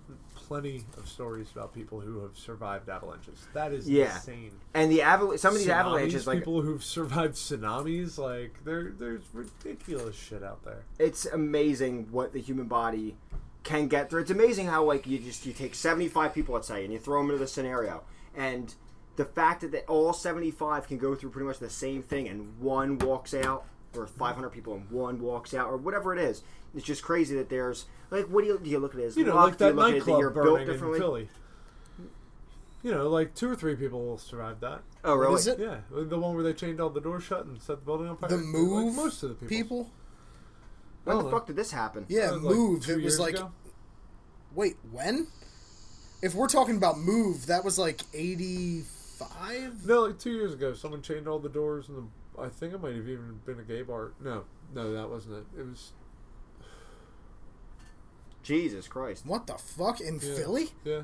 plenty of stories about people who have survived avalanches. That is Yeah. insane. and the avalanche. Some of these Tsunamis, avalanches, like people who've survived tsunamis, like there, there's ridiculous shit out there. it's amazing what the human body can get through. It's amazing how like you just you take 75 people let's say and you throw them into the scenario and the fact that they, all 75 can go through pretty much the same thing and one walks out or 500 people and one walks out or whatever it is. It's just crazy that there's like what do you do you look at it as you know, luck? like Do you that look at it nightclub you're built burning in differently? Philly. You know, like two or three people will survive that. Oh really? What is it? Yeah, the one where they chained all the doors shut and set the building on fire. The Like, move most of the people. people? When the know. fuck uh, did this happen? Yeah, like, move. it was like, ago. wait, when? If we're talking about move, that was like 85? No, like two years ago, someone chained all the doors, and the, I think it might have even been a gay bar. No, no, that wasn't it. It was Jesus Christ. What the fuck? In yeah, Philly? Yeah,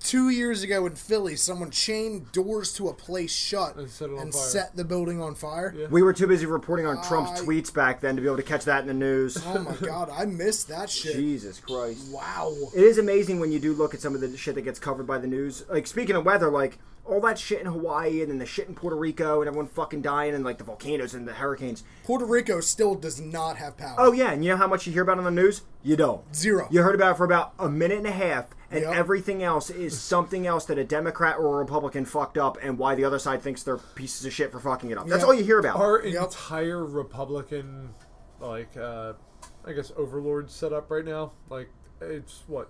Two years ago in Philly, someone chained doors to a place shut And set and set the building on fire. Yeah. We were too busy reporting on Trump's I- tweets back then to be able to catch that in the news. Oh my god, I missed that shit. Jesus Christ. Wow. It is amazing when you do look at some of the shit that gets covered by the news. Like speaking of weather, like all that shit in Hawaii and then the shit in Puerto Rico and everyone fucking dying and like the volcanoes and the hurricanes. Puerto Rico still does not have power. Oh yeah, and you know how much you hear about on the news? You don't. Zero. You heard about it for about a minute and a half, and Yep. everything else is something else that a Democrat or a Republican fucked up, and why the other side thinks they're pieces of shit for fucking it up. That's all you hear about. our Yep. entire Republican, like, uh, I guess, overlord setup right now. Like, it's what,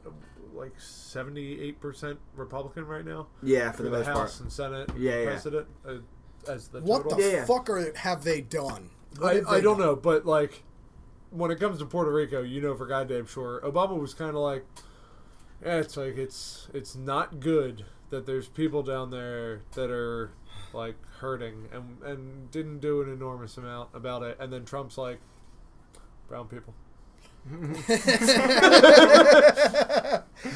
like seventy-eight percent Republican right now yeah, for for the, the most House part. and Senate, and Yeah, the yeah. President uh, as the What total. the Yeah, yeah. fuck are have they done? What I, have I don't done? know, but like when it comes to Puerto Rico, you know for goddamn sure, Obama was kind of like, yeah, it's like it's it's not good that there's people down there that are like hurting and and didn't do an enormous amount about it, and then Trump's like, brown people.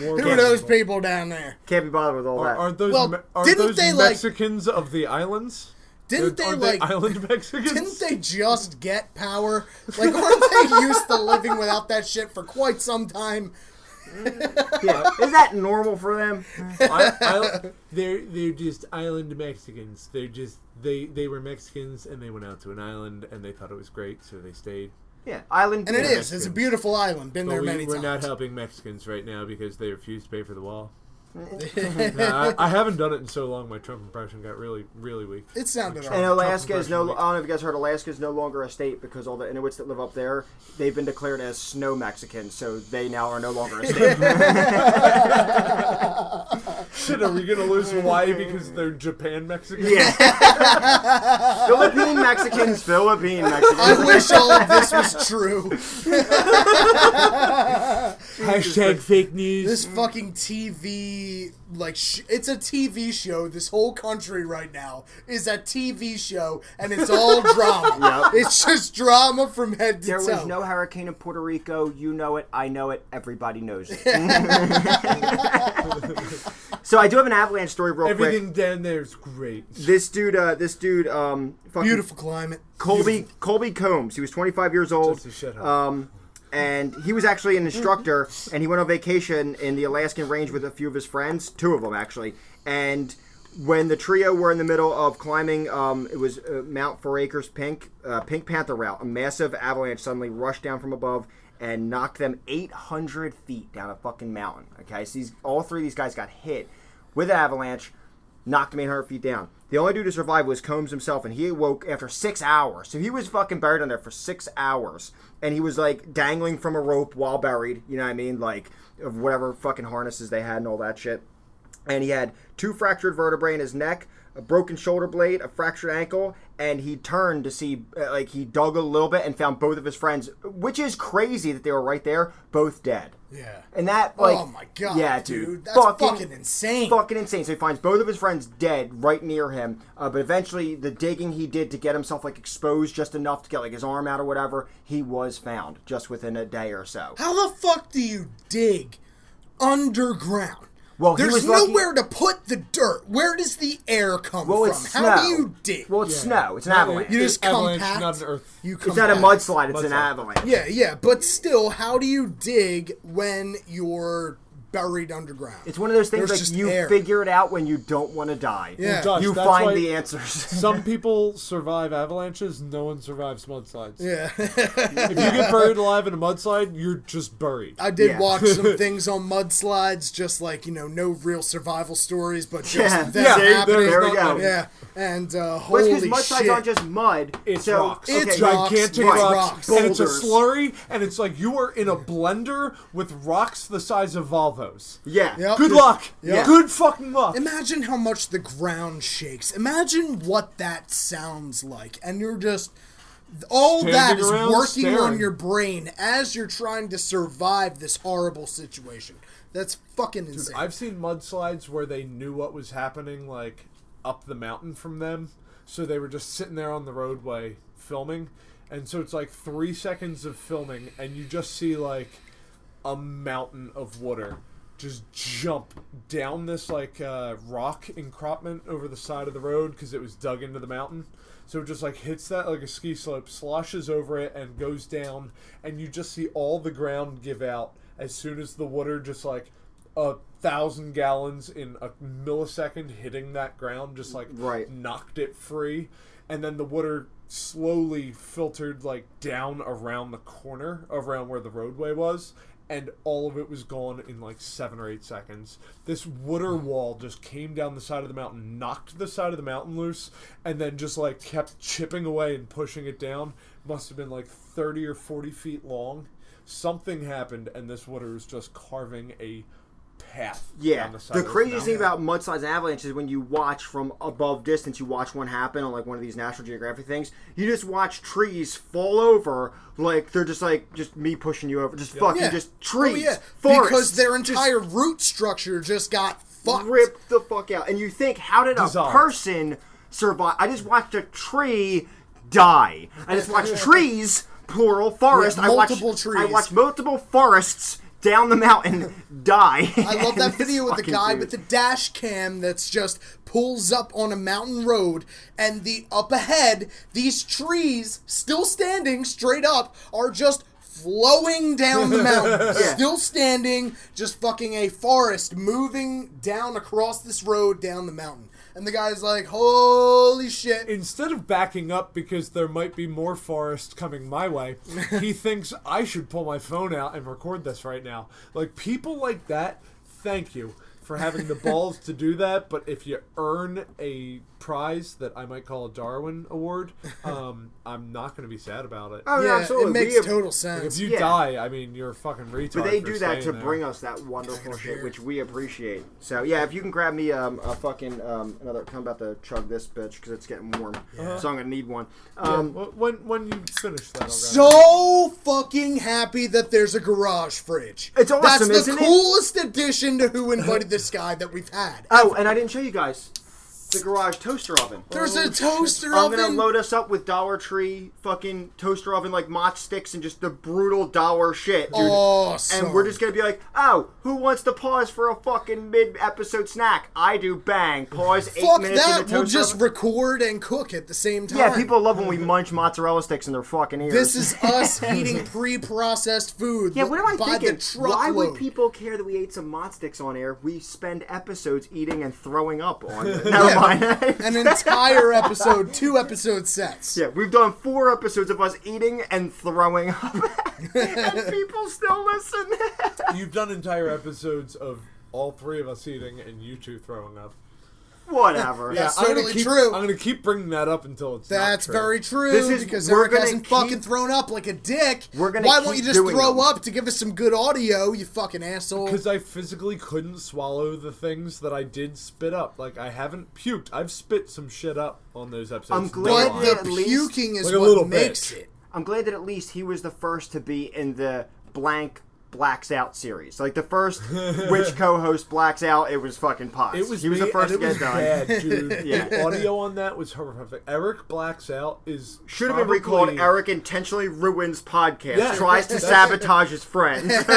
More Who are those people. people down there? Can't be bothered with all Are, that. are those Well, Me- are didn't those they, like- Mexicans of the islands? Didn't they Are like? island Mexicans? Didn't they just get power? Like, aren't they used to living without that shit for quite some time? yeah, is that normal for them? I, I, they're they're just island Mexicans. They're just they they were Mexicans and they went out to an island and they thought it was great, so they stayed. Yeah, island. And it is. yeah. is. It's a beautiful island. Been But there we, many we're times. not helping Mexicans right now because they refuse to pay for the wall. Nah, I, I haven't done it in so long. My Trump impression got really, really weak. It sounded And. Alaska is no. I don't know if you guys heard. Alaska is no longer a state because all the Inuits that live up there, they've been declared as snow Mexicans, so they now are no longer a state. Shit, are we gonna lose Hawaii because they're Japan Mexicans? yeah. Philippine Mexicans, Philippine Mexicans. I wish all of this was true. Hashtag fake news. This fucking TV, like, sh- it's a TV show. This whole country right now is a TV show, and it's all drama. Yep. It's just drama from head to There toe. was no hurricane in Puerto Rico. You know it. I know it. Everybody knows it. so I do have an avalanche story, real quick. Everything down there is great. This dude, uh, this dude, um, fucking Beautiful climate. Colby Colby Coombs. He was 25 years old. Just a shithole. Um, and he was actually an instructor, and he went on vacation in the Alaskan range with a few of his friends, two of them actually. And when the trio were in the middle of climbing, um, it was uh, Mount Foraker Pink uh, Pink Panther route. A massive avalanche suddenly rushed down from above and knocked them 800 feet down a fucking mountain. Okay, so these all three of these guys got hit with an avalanche knocked him 800 feet down. The only dude to survive was Coombs himself, and he awoke after six hours. So he was fucking buried on there for six hours, and he was like dangling from a rope while buried. You know what I mean? Like of whatever fucking harnesses they had and all that shit. And he had two fractured vertebrae in his neck, a broken shoulder blade, a fractured ankle, and he turned to see, uh, like, he dug a little bit and found both of his friends, which is crazy that they were right there, both dead. Yeah. And that, like, oh my god, yeah, dude, dude, that's fucking, insane. fucking insane. So he finds both of his friends dead right near him. Uh, but eventually, the digging he did to get himself like exposed just enough to get like his arm out or whatever, he was found just within a day or so. How the fuck do you dig underground? Well, he There's was lucky- nowhere to put the dirt. Where does the air come Well, from? it's How do you dig? Well, it's snow. It's an avalanche. you just avalanche, compact. not an earth. You it's not a mudslide. It's an avalanche. Yeah, yeah, but still, how do you dig when you're buried underground? It's one of those things There's like you air. figure it out when you don't want to die. Yeah. Josh, You that's find why the answers. Some people survive avalanches. No one survives mudslides. Yeah, If you get buried alive in a mudslide, you're just buried. I did Yeah. watch some things on mudslides, just like you know, no real survival stories, but just Yeah. them Yeah, happening. there we go. Yeah, and uh, Well, holy it's because mudslides shit! aren't just mud. It's so, rocks. Okay, It's right. gigantic Rocks, rocks, rocks. and it's a slurry, and it's like you are in a blender with rocks the size of Volvos. Yeah. Yep. Good luck. Yeah. Good fucking luck. Imagine how much the ground shakes. Imagine what that sounds like, and you're just all Standing that is around working on your brain as you're trying to survive this horrible situation. That's fucking insane. I've seen mudslides where they knew what was happening, like up the mountain from them, so they were just sitting there on the roadway filming, and so it's like three seconds of filming, and you just see like a mountain of water just jump down this like uh, rock encroachment over the side of the road because it was dug into the mountain. So it just like hits that like a ski slope, sloshes over it, and goes down, and you just see all the ground give out as soon as the water just like a thousand gallons in a millisecond hitting that ground, just like Right. knocked it free, and then the water slowly filtered like down around the corner around where the roadway was and all of it was gone in like seven or eight seconds. This water hmm. wall just came down the side of the mountain, knocked the side of the mountain loose, and then just like kept chipping away and pushing it down. Must have been like 30 or 40 feet long. Something happened, and this water was just carving a path Yeah, down the side the of this craziest thing about mudslides and avalanches is when you watch from above distance, you watch one happen on like one of these National Geographic things. You just watch trees fall over, like they're just like just me pushing you over, just fucking yeah. just trees, Oh, yeah. forests, because their just entire root structure just got fucked. ripped the fuck out. And you think, how did a person survive? I just watched a tree die. I just watched trees, plural, forest. Yeah, I watched multiple trees. I watched multiple forests down the mountain die. I love that video with the guy dude- with the dash cam that's just pulls up on a mountain road, and the up ahead, these trees still standing straight up are just flowing down the mountain. Yeah. Still standing, just fucking a forest moving down across this road down the mountain. And the guy's like, holy shit. instead of backing up because there might be more forest coming my way, he thinks I should pull my phone out and record this right now. Like people like that, thank you for having the balls to do that, but if you earn a prize that I might call a Darwin Award, um, I'm not going to be sad about it. Oh, yeah, absolutely. it makes We have- total Like, sense. if you Yeah. die, I mean, you're a fucking retard. But they for do that to there. bring us that wonderful shit, which we appreciate. So yeah, if you can grab me um, a fucking um, another. I'm about to chug this bitch because it's getting warm, so I'm gonna need one. Um, wh- when when you finish that, I'll grab so fucking happy that there's a garage fridge. It's awesome, That's the isn't it? coolest addition to Who Invited This Guy that we've had. oh, and I didn't show you guys the garage toaster oven. There's Oh, a shit. oven. I'm gonna load us up with Dollar Tree fucking toaster oven like match sticks and just the brutal dollar shit, dude. Awesome. And we're just gonna be like, oh, who wants to pause for a fucking mid-episode snack? I do. Bang. Pause. Eight Fuck minutes in that. the We'll just oven. record and cook at the same time. Yeah, people love when we munch mozzarella sticks in their fucking ears. This is us eating pre-processed food. Yeah, what am I by thinking? Why would people care that we ate some mod sticks on air? We spend episodes eating and throwing up on it. Never Yeah. Mind. An entire episode, two episode sets. yeah, we've done four episodes of us eating and throwing up, and people still listen. You've done entire episodes of all three of us eating and you two throwing up. Whatever. That's I'm gonna totally keep- true. I'm gonna keep bringing that up until it's. not That's true. very true. This is- because we're Eric gonna hasn't keep- fucking thrown up like a dick. We're gonna Why keep won't you just throw them. up to give us some good audio? You fucking asshole. Because I physically couldn't swallow the things that I did spit up. Like I haven't puked. I've spit some shit up on those episodes. I'm glad But lie. that- the at least- puking is Like a what little makes bitch. it. I'm glad that at least he was the first to be in the blank blacks out series. Like the first which co-host blacks out, it was fucking Potts. It was he was me, the first to get done. bad, dude. Yeah. The audio on that was horrific. Eric blacks out is Should have been recalled Eric intentionally ruins podcast, Yeah. tries to sabotage his friends.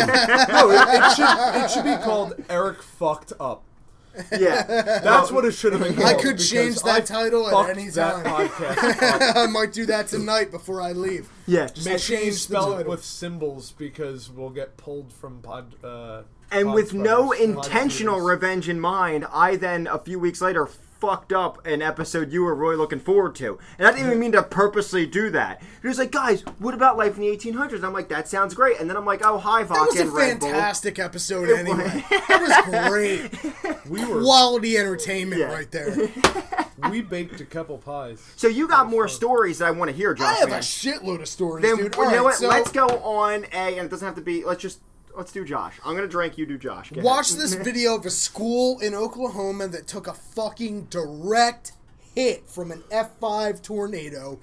No, it, it should it should be called Eric fucked up. Yeah. That's what it should have been. I called, could change that I title at fucked any that time. podcast. I might do that tonight before I leave. Yeah. just- Make sure you change the spell it title. with symbols because we'll get pulled from pod. Uh, and pod with no stars, intentional revenge in mind, I then a few weeks later fucked up an episode you were really looking forward to. And I didn't even mean to purposely do that. He was like, guys, what about life in the 1800s? And I'm like, that sounds great. And then I'm like, oh, hi, That was a and Red Bull. fantastic episode It anyway. That was great. We were Quality entertainment Yeah. right there. we baked a couple pies. So you got more stories that I want to hear, Josh. I have a shitload of stories, then dude. you All know what? so let's go on a, and it doesn't have to be. Let's just let's do Josh. I'm gonna drink. You do Josh. Ahead. watch this video of a school in Oklahoma that took a fucking direct hit from an F5 tornado.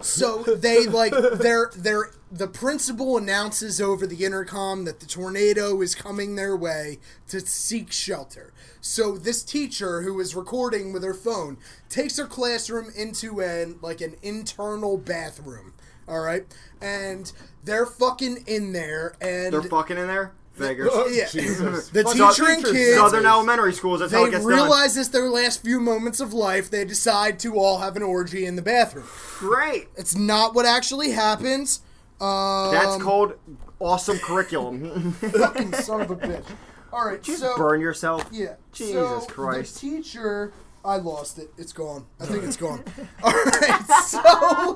So they like they're they're the principal announces over the intercom that the tornado is coming their way to seek shelter. So this teacher who is recording with her phone takes her classroom into an like an internal bathroom. All right, and they're fucking in there, and They're fucking in there. Figures. Oh, Yeah. Jesus. The Fuck, teacher and teachers kids- Southern elementary schools. That's how they it gets realize this their last few moments of life. They decide to all have an orgy in the bathroom. Great. It's not what actually happens. Um, That's called awesome curriculum. fucking son of a bitch. All right, so Burn yourself. yeah, Jesus so Christ. The teacher, I lost it. It's gone. I think it's gone. All right, so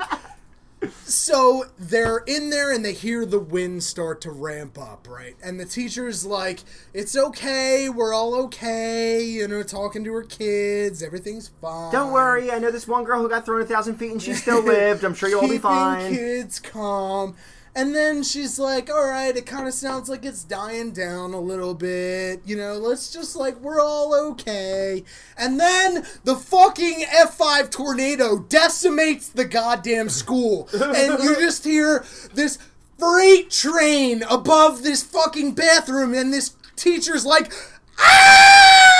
so they're in there and they hear the wind start to ramp up, right? And the teacher's like, "It's okay. We're all okay." You know, talking to her kids, everything's fine. Don't worry. I know this one girl who got thrown a thousand feet and she still lived. I'm sure you'll all be keeping fine. kids calm. And then she's like, all right, it kind of sounds like it's dying down a little bit. You know, let's just like, we're all okay. And then the fucking F5 tornado decimates the goddamn school. and you just hear this freight train above this fucking bathroom, and this teacher's like, ah!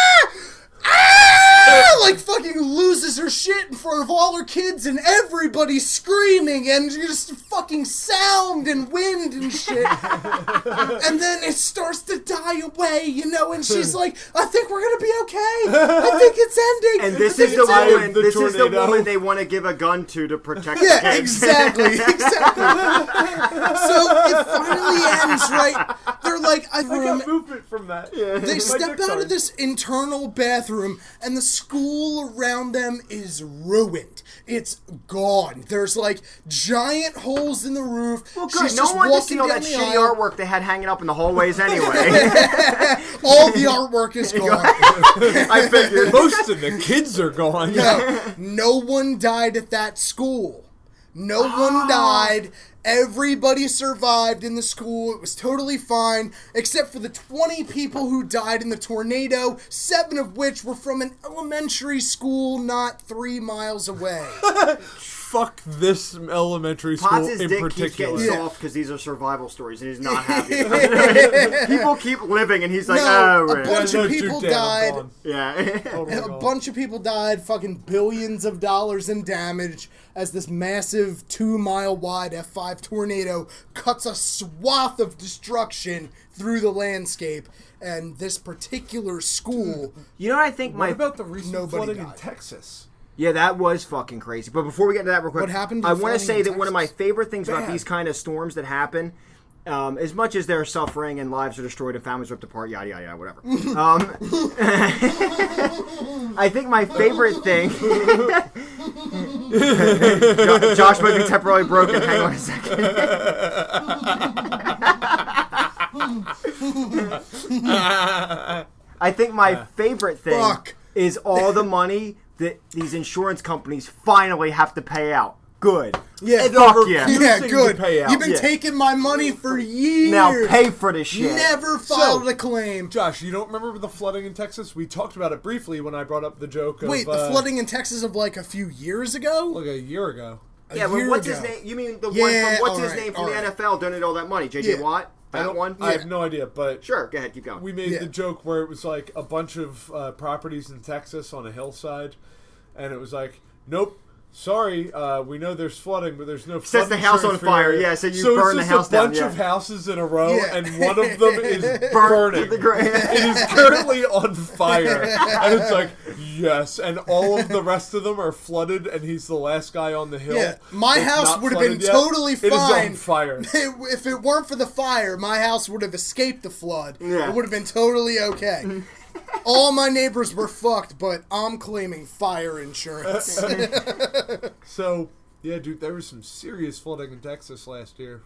Ah! Like fucking loses her shit in front of all her kids and everybody screaming and just fucking sound and wind and shit. and then it starts to die away, you know, and she's like, I think we're gonna be okay. I think it's ending. And this is the it's woman. The This is the tornado. woman they want to give a gun to to protect the Yeah, kids. exactly, exactly. so it finally ends, right? They're they're like I I room. got movement from that. Yeah. They My step out hard. of this internal bathroom, and the school around them is ruined. It's gone. There's like giant holes in the roof. Well, good. She's no just one to see all that the shitty aisle. artwork they had hanging up in the hallways anyway. All the artwork is gone. I figured. Most of the kids are gone. No, no one died at that school. No one oh. died. Everybody survived in the school. It was totally fine, except for the 20 people who died in the tornado, seven of which were from an elementary school not three miles away. Fuck this elementary school Potts' in dick keeps particular. getting Yeah. soft because these are survival stories, and he's not happy. People keep living, and he's like, No, "Oh, a right." bunch- of no, people dude, Dan, I'm died. gone. yeah." Totally a gone. bunch of people died, fucking billions of dollars in damage as this massive two mile wide F5 tornado cuts a swath of destruction through the landscape. And this particular school, you know what I think? What My about the recent Nobody flooding in died. Texas? Yeah, that was fucking crazy. But before we get into that, real quick, What happened I want to say in that one of my favorite things about these kind of storms that happen. Um, as much as they're suffering and lives are destroyed and families ripped apart, yada yada yada, whatever. Um, I think my favorite thing. Josh might be temporarily broken. Hang on a second. I think my favorite thing Fuck. is all the money that these insurance companies finally have to pay out. Good. yeah, Fuck yeah. yeah, good. pay out. You've been Yeah. taking my money for years. Now pay for this shit. Never filed So- a claim. Josh, you don't remember the flooding in Texas? We talked about it briefly when I brought up the joke of Wait, the uh, flooding in Texas of like a few years ago? like a year ago. A Yeah, but year what's ago. his name? You mean the one Yeah, from what's his alright, name from the alright. NFL donated all that money? JJ Yeah. Watt? I That don't. one? I have no idea, but Sure, go ahead, keep going. we made Yeah. the joke where it was like a bunch of uh, properties in Texas on a hillside, and it was like, nope. Sorry, uh, we know there's flooding, but there's no. Sets flood the house insurance on fire, yeah, so you so burn it's the just house a down, bunch yeah. of houses in a row, Yeah. and one of them is burning. the ground. it is currently on fire, and it's like yes, and all of the rest of them are flooded, and he's the last guy on the hill. Yeah, my that's house not would have been flooded yet. totally It is fine. on fire. if it weren't for the fire, my house would have escaped the flood. Yeah. It would have been totally okay. All my neighbors were fucked, but I'm claiming fire insurance. Uh, so yeah, dude, there was some serious flooding in Texas last year.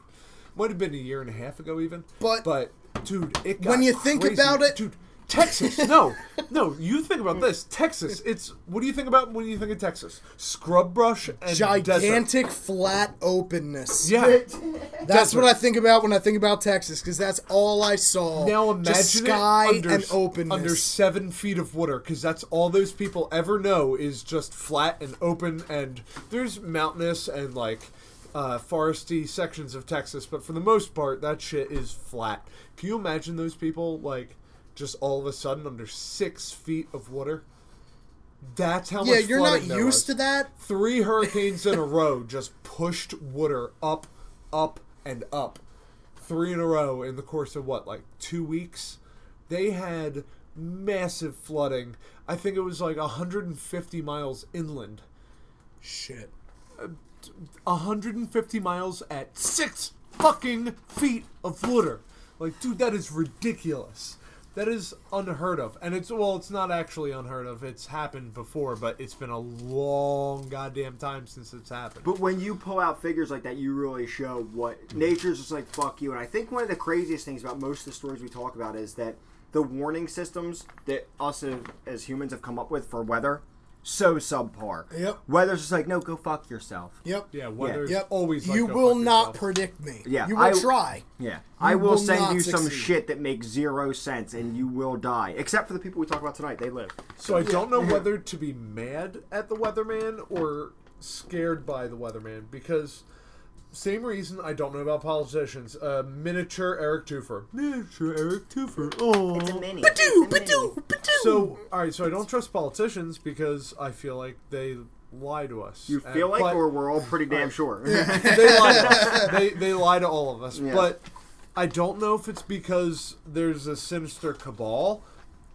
Might have been a year and a half ago, even. But- but dude, it got When you think crazy. about it- dude. Texas, no, no. You think about this, Texas. It's what do you think about when you think of Texas? Scrub brush and desert. Gigantic flat openness. Yeah. That's desert. what I think about when I think about Texas, because that's all I saw. Now imagine Just sky under, and openness. under seven feet of water, because that's all those people ever know is just flat and open. And there's mountainous and like uh, foresty sections of Texas, but for the most part, that shit is flat. Can you imagine those people like just all of a sudden under six feet of water? That's how yeah, much Yeah, you're not used was. to that. Three hurricanes in a row just pushed water up, up, and up. Three in a row in the course of what, like two weeks? They had massive flooding. I think it was like 150 miles inland. Shit. Uh, 150 miles at six fucking feet of water. Like, dude, that is ridiculous. That is unheard of. And it's, well, it's not actually unheard of. It's happened before, but it's been a long goddamn time since it's happened. But when you pull out figures like that, you really show what mm-hmm. nature's just like fuck you. And I think one of the craziest things about most of the stories we talk about is that the warning systems that us as, as humans have come up with for weather so subpar. Yep. Weather's just like no, go fuck yourself. Yep. Yeah, weather's Yep. always like you go will fuck not yourself. predict me. Yeah, You will I- try. Yeah, I will, will send not you some shit that makes zero sense, and you will die. Except for the people we talk about tonight, they live. So I don't know whether to be mad at the weatherman or scared by the weatherman because same reason I don't know about politicians. Uh, miniature Eric Twofer. Miniature Eric Twofer. Oh. It's a mini. Badoo, badoo, badoo. So all right, so I don't trust politicians because I feel like they lie to us. You And- feel like, but- or we're all pretty damn sure. they lie to us. They, they lie to all of us. Yeah. But I don't know if it's because there's a sinister cabal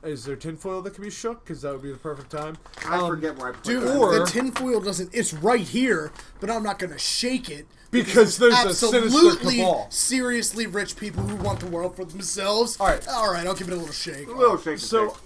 Is there tinfoil that can be shook? Because that would be the perfect time. I Um, forget where I put Dude, that. Or- the tinfoil doesn't. It's right here, but I'm not gonna shake it Because there's a sinister absolutely cabal. seriously rich people who want the world for themselves. All right. all right, I'll give it a little shake. A little shake. So,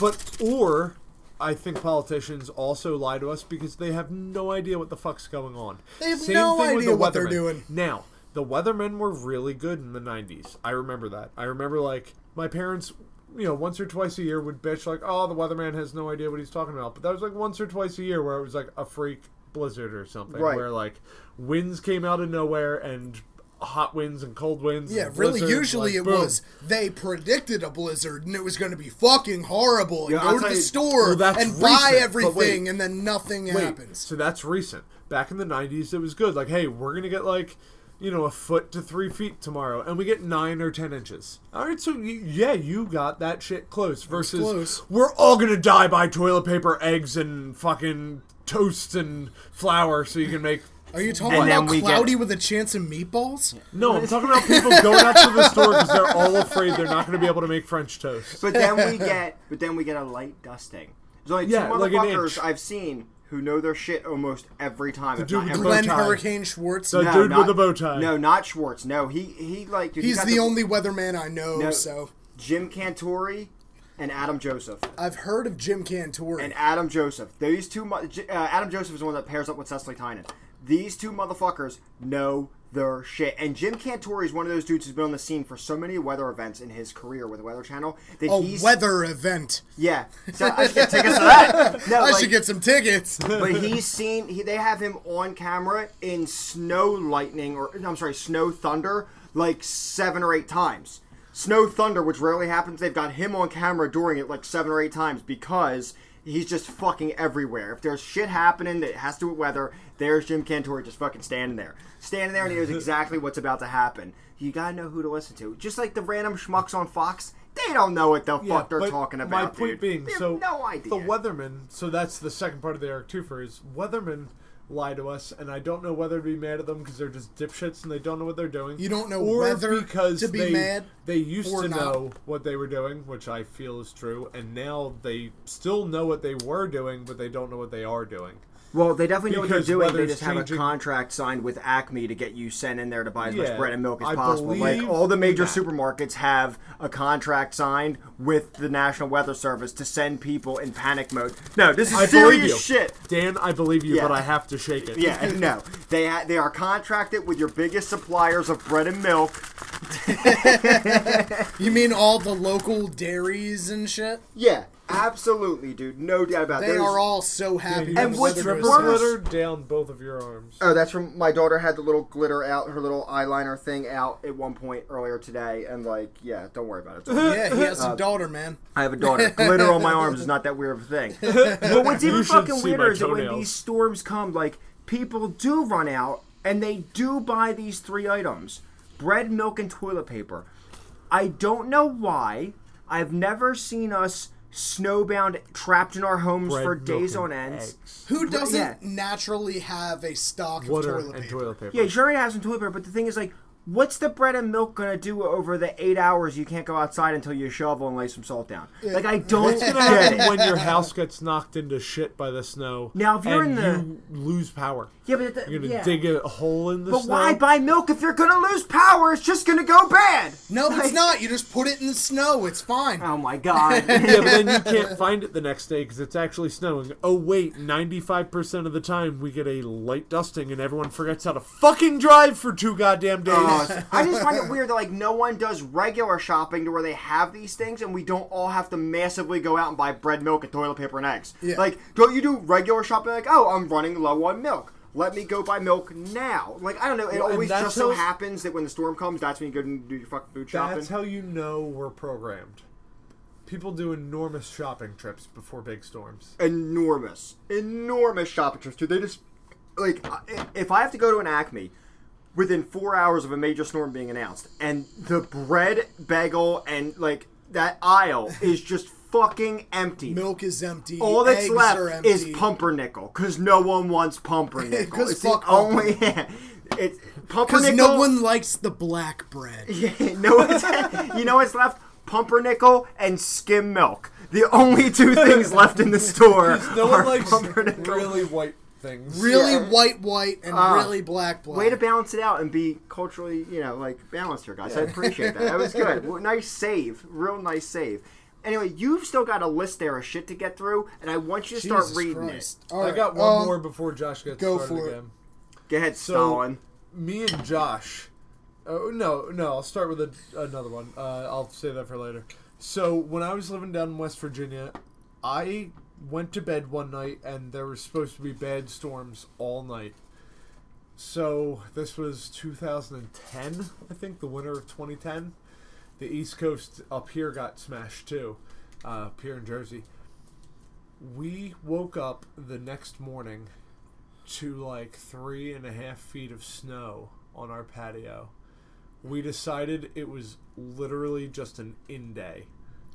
but or I think politicians also lie to us because they have no idea what the fuck's going on. They have Same no thing with idea the what they're doing. Now, the weathermen were really good in the '90s. I remember that. I remember like my parents. You know, once or twice a year would bitch like, "Oh, the weatherman has no idea what he's talking about." But that was like once or twice a year where it was like a freak blizzard or something, Right. where like winds came out of nowhere and hot winds and cold winds. Yeah, really. Usually like, it boom. was they predicted a blizzard and it was going to be fucking horrible. And Yeah, go to the you- store Well, and recent, buy but wait. everything, and then nothing Wait, happens. So that's recent. Back in the '90s, it was good. Like, hey, we're gonna get like, you know, a foot to three feet tomorrow, and we get nine or ten inches. All right, so y- yeah, you got that shit close. Versus, close. we're all gonna die by toilet paper, eggs, and fucking toast and flour, so you can make. Are you talking And about we get- cloudy with a chance of meatballs? No, I'm talking about people going out to the store because they're all afraid they're not going to be able to make French toast. But then we get, but then we get a light dusting. There's only two Yeah, like motherfuckers inch. I've seen who know their shit almost every time. if dude not with the every bow Glenn tie. Hurricane Schwartz. The No, dude not- with the bow tie. No, not Schwartz. No, he he like dude, he He's got the only weatherman I know, No. so Jim Cantore and Adam Joseph. I've heard of Jim Cantore. and Adam Joseph. These two, mo- uh, Adam Joseph is the one that pairs up with Cecily Tynan. These two motherfuckers know their shit. And Jim Cantore is one of those dudes who's been on the scene for so many weather events in his career with the Weather Channel that a he's weather event. yeah. So I should get tickets to that. No, I like, should get some tickets. but he's seen. He, they have him on camera in snow lightning, or I'm sorry, snow thunder, like seven or eight times. Snow thunder, which rarely happens, they've got him on camera during it like seven or eight times because he's just fucking everywhere. If there's shit happening that has to do with weather, there's Jim Cantore just fucking standing there, standing there, and he knows exactly what's about to happen. You gotta know who to listen to. Just like the random schmucks on Fox, they don't know what the fuck they're talking about. My point dude. being, They have so no idea. the weatherman. So that's the second part of the Eric Twofer is weathermen lie to us, and I don't know whether to be mad at them because they're just dipshits and they don't know what they're doing. You don't know or whether because to be they, mad They used to not. know what they were doing, which I feel is true, and now they still know what they were doing, but they don't know what they are doing. Well, they definitely know what they're doing. They weather's just have a contract signed with Acme to get you sent in there to buy as much bread and milk as I possible. Like all the major that. supermarkets have a contract signed with the National Weather Service to send people in panic mode. No, this is I believe you, serious shit. Dan. I believe you, Yeah. but I have to shake it. Yeah, no, they ha- they are contracted with your biggest suppliers of bread and milk. You mean all the local dairies and shit? Yeah, absolutely, dude. No doubt about it. They There's- are all so happy. You And the what's weather strip goes of worse- glitter down both of your arms. Oh, that's from my daughter had the little glitter out, her little eyeliner thing out at one point earlier today, and like, yeah, don't worry about it. It's all good. Yeah, he has Uh, a daughter, man. I have a daughter. Glitter on my arms is not that weird of a thing. But what's even You should fucking see my weirder is that when toenails. these storms come, like people do run out and they do buy these three items: bread, milk, and toilet paper. I don't know why. I've never seen us snowbound, trapped in our homes Bread, for days on ends. eggs. Who doesn't yeah. naturally have a stock of toilet and paper? toilet paper. Yeah, you sure have some toilet paper, but the thing is, like, what's the bread and milk gonna do over the eight hours you can't go outside until you shovel and lay some salt down? Like, I don't What's gonna get happen it. when your house gets knocked into shit by the snow? Now, if you're and in you lose power, Yeah, but the, you're gonna yeah. dig a hole in the snow? But snow. why buy milk if you're gonna lose power? It's just gonna go bad. No, it's not. You just put it in the snow. It's fine. Oh my god. yeah, but then you can't find it the next day because it's actually snowing. Oh wait, ninety-five percent of the time we get a light dusting and everyone forgets how to fucking drive for two goddamn days. Oh, I just find it weird that like no one does regular shopping to where they have these things and we don't all have to massively go out and buy bread, milk, and toilet paper and eggs. Yeah. Like, don't you do regular shopping? Like, oh, I'm running low on milk. Let me go buy milk now. Like, I don't know. It Well, always just so happens that when the storm comes, that's when you go and do your fucking food shopping. That's how you know we're programmed. People do enormous shopping trips before big storms. enormous, enormous shopping trips. Dude, they just like if I have to go to an Acme within four hours of a major storm being announced, and the bread bagel and like that aisle is just fucking empty. Milk is empty. All that's eggs left is pumpernickel because no one wants pumpernickel. 'Cause it's the fuck only. it's Because pumpernickel. no one likes the black bread. Yeah, no, you know what's left? Pumpernickel and skim milk. The only two things left in the store No are one likes pumpernickel. really white things. Really Yeah. white, white, and Ah. really black, black. Way to balance it out and be culturally, you know, like balanced here, guys. I appreciate that. That was good. Nice save. Real nice save. Anyway, you've still got a list there of shit to get through, and I want you to start Jesus reading Christ. it. All I right, got one um, more before Josh gets go started for it. again. Go ahead, So- Stalin. Me and Josh. Oh no, no. I'll start with a, another one. Uh, I'll say that for later. So when I was living down in West Virginia, I went to bed one night and there was supposed to be bad storms all night. So this was 2010, I think, the winter of 2010. The East Coast up here got smashed too, uh, up here in Jersey. We woke up the next morning to like three and a half feet of snow on our patio. We decided it was literally just an in day,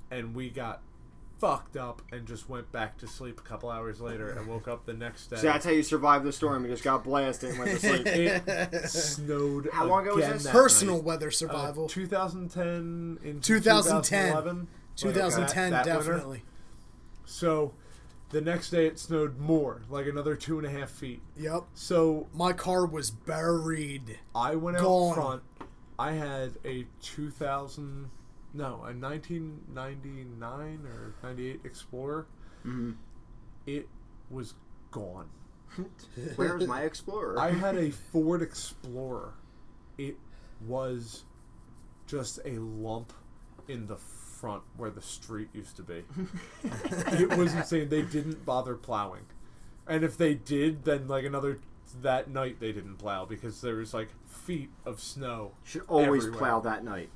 and we got fucked up and just went back to sleep a couple hours later and woke up the next day. So that's how you survived the storm. You just got blasted and went to sleep. it snowed. How long ago was again this? Personal night. weather Uh, survival. 2010 into 2010. 2011. 2010, that- that winter. definitely. So the next day it snowed more, like another two and a half feet. Yep. So My car was buried. I went out Gone. front. I had a 2000, no, a 1999 or 98 Explorer. Mhm. It was gone. Where's my Explorer? I had a Ford Explorer. It was just a lump in the front where the street used to be. it was insane. They didn't bother plowing. And if they did, then like another that night they didn't plow because there was like feet of snow. should always everywhere. plow that night.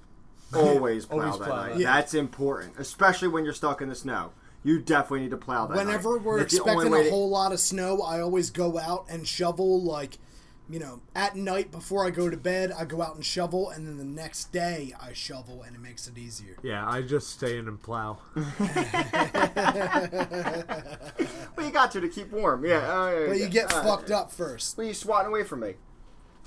Always plow Always that plow night. that. Yeah. That's important, especially when you're stuck in the snow. You definitely need to plow that. Whenever night. we're That's the only expecting way a to- whole lot of snow, I always go out and shovel like you know, at night before I go to bed, I go out and shovel, and then the next day I shovel, and it makes it easier. Yeah, I just stay in and plow. Well, you got to to keep warm. Yeah. Yeah, But you get Uh, fucked up first. Well, you swatting away from me.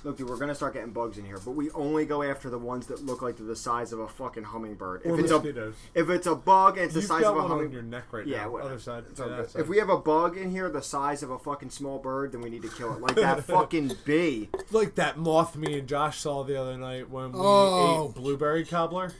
Look, dude, we're gonna start getting bugs in here, but we only go after the ones that look like they're the size of a fucking hummingbird. Or if it's a mosquitoes. if it's a bug and it's the You've size got of a one on hummingbird. your neck right Yeah, now. well, Other side. It's all Yeah, good. that side. If we have a bug in here the size of a fucking small bird, then we need to kill it. Like that fucking bee. like that moth me and Josh saw the other night when we Oh. ate blueberry cobbler.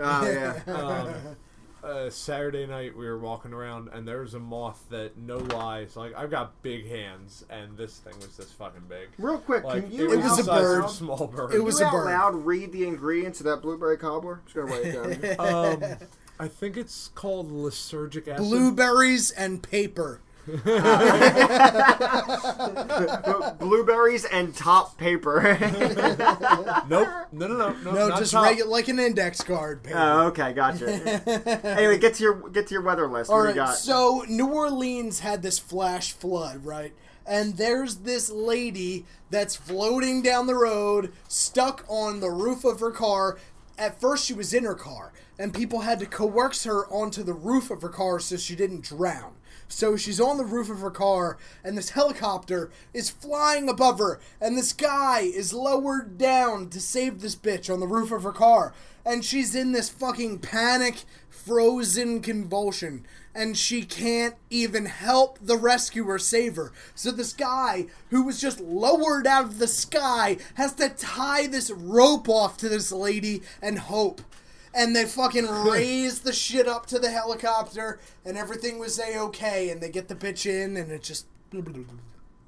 Oh yeah. Um, uh, Saturday night we were walking around and there was a moth that no lies like I've got big hands and this thing was this fucking big. Real quick, Like can you It was out a the size of bird. small bird. It was you a out bird. loud read the ingredients of that blueberry cobbler? Just gonna write it down. um, I think it's called lysergic acid. Blueberries and paper. Um, Blueberries and top paper. Nope. No, no, no, no. No, just top. regular, like an index card oh, paper. oh, okay, gotcha. anyway, get to your get to your weather list. All what right, you got? so New Orleans had this flash flood, right? And there's this lady that's floating down the road, stuck on the roof of her car. At first, she was in her car, and people had to coerce her onto the roof of her car so she didn't drown. So she's on the roof of her car, and this helicopter is flying above her, and this guy is lowered down to save this bitch on the roof of her car. And she's in this fucking panic, frozen convulsion, and she can't even help the rescuer save her. So this guy, who was just lowered out of the sky, has to tie this rope off to this lady and hope and they fucking raise the shit up to the helicopter, and everything was a okay, and they get the bitch in, and it just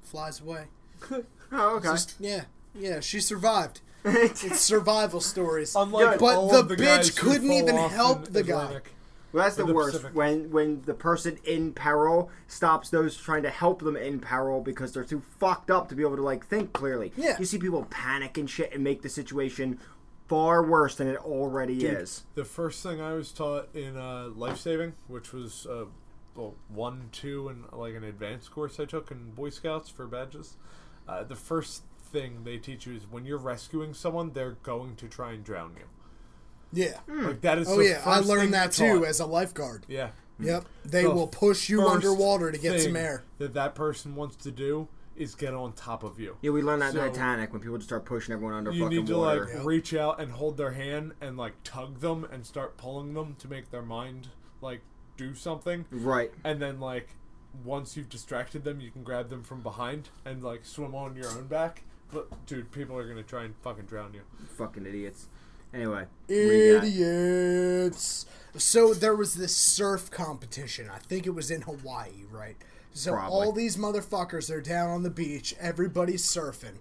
flies away. Oh, okay. Just yeah, yeah, she survived. It's survival stories. Unlike But all the the bitch who couldn't even help in the guy. Well, that's the, the worst Pacific. when when the person in peril stops those trying to help them in peril because they're too fucked up to be able to like think clearly. Yeah. you see people panic and shit and make the situation far worse than it already Dude, is. The first thing I was taught in uh, life saving, which was uh, well, one, two, and like an advanced course I took in Boy Scouts for badges. Uh, the first thing they teach you is when you're rescuing someone, they're going to try and drown you. Yeah. Like that is. Oh the yeah, I first thing learned that too taught. as a lifeguard. Yeah. Yep. They The will push you underwater to get some air. That that person wants to do is get on top of you. Yeah, we learned that in So- Titanic when people just start pushing everyone under You fucking need to water. like Yep. reach out and hold their hand and like tug them and start pulling them to make their mind like do something, Right. and then like once you've distracted them, you can grab them from behind and like swim on your own back. But dude, people are gonna try and fucking drown you. Fucking idiots. Anyway. what do you got? Idiots. So there was this surf competition. I think it was in Hawaii, right? So Probably. all these motherfuckers are down on the beach. Everybody's surfing.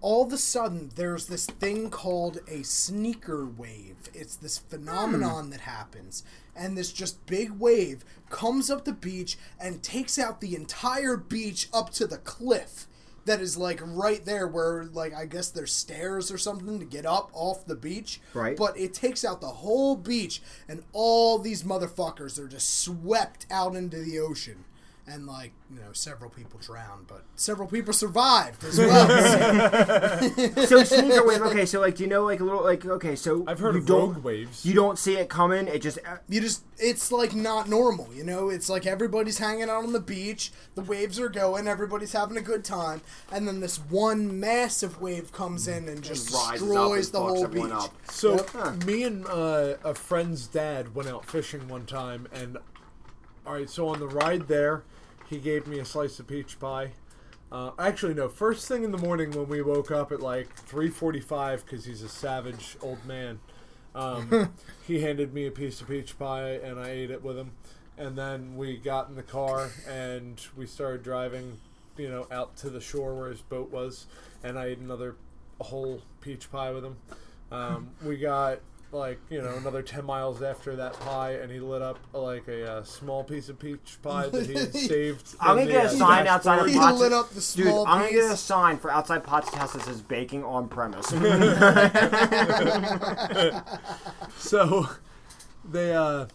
All of a sudden, there's this thing called a sneaker wave. It's this phenomenon hmm. that happens. And this just big wave comes up the beach and takes out the entire beach up to the cliff that is like right there where like I guess there's stairs or something to get up off the beach. Right. But it takes out the whole beach and all these motherfuckers are just swept out into the ocean. And like, you know, several people drowned, but several people survived as well. So sneaker wave. Okay, so like, do you know like a little like? Okay, so I've heard you of don't rogue waves. you don't see it coming. It just uh, you just it's like not normal, you know? It's like everybody's hanging out on the beach, the waves are going, everybody's having a good time, and then this one massive wave comes in and just rises up destroys the whole beach. up. So Yep. Huh. me and uh, a friend's dad went out fishing one time, and all right. So on the ride there, he gave me a slice of peach pie. Uh, actually, no. First thing in the morning when we woke up at like three forty-five, because he's a savage old man, um, he handed me a piece of peach pie, and I ate it with him. And then we got in the car and we started driving, you know, out to the shore where his boat was, and I ate another whole peach pie with him. Um, we got like you know another 10 miles after that pie and he lit up like a uh, small piece of peach pie that he had saved I'm gonna get a uh, sign outside of He Potts. lit up the Dude, small I'm gonna get a sign for outside Potts' house that says baking on premise. so they uh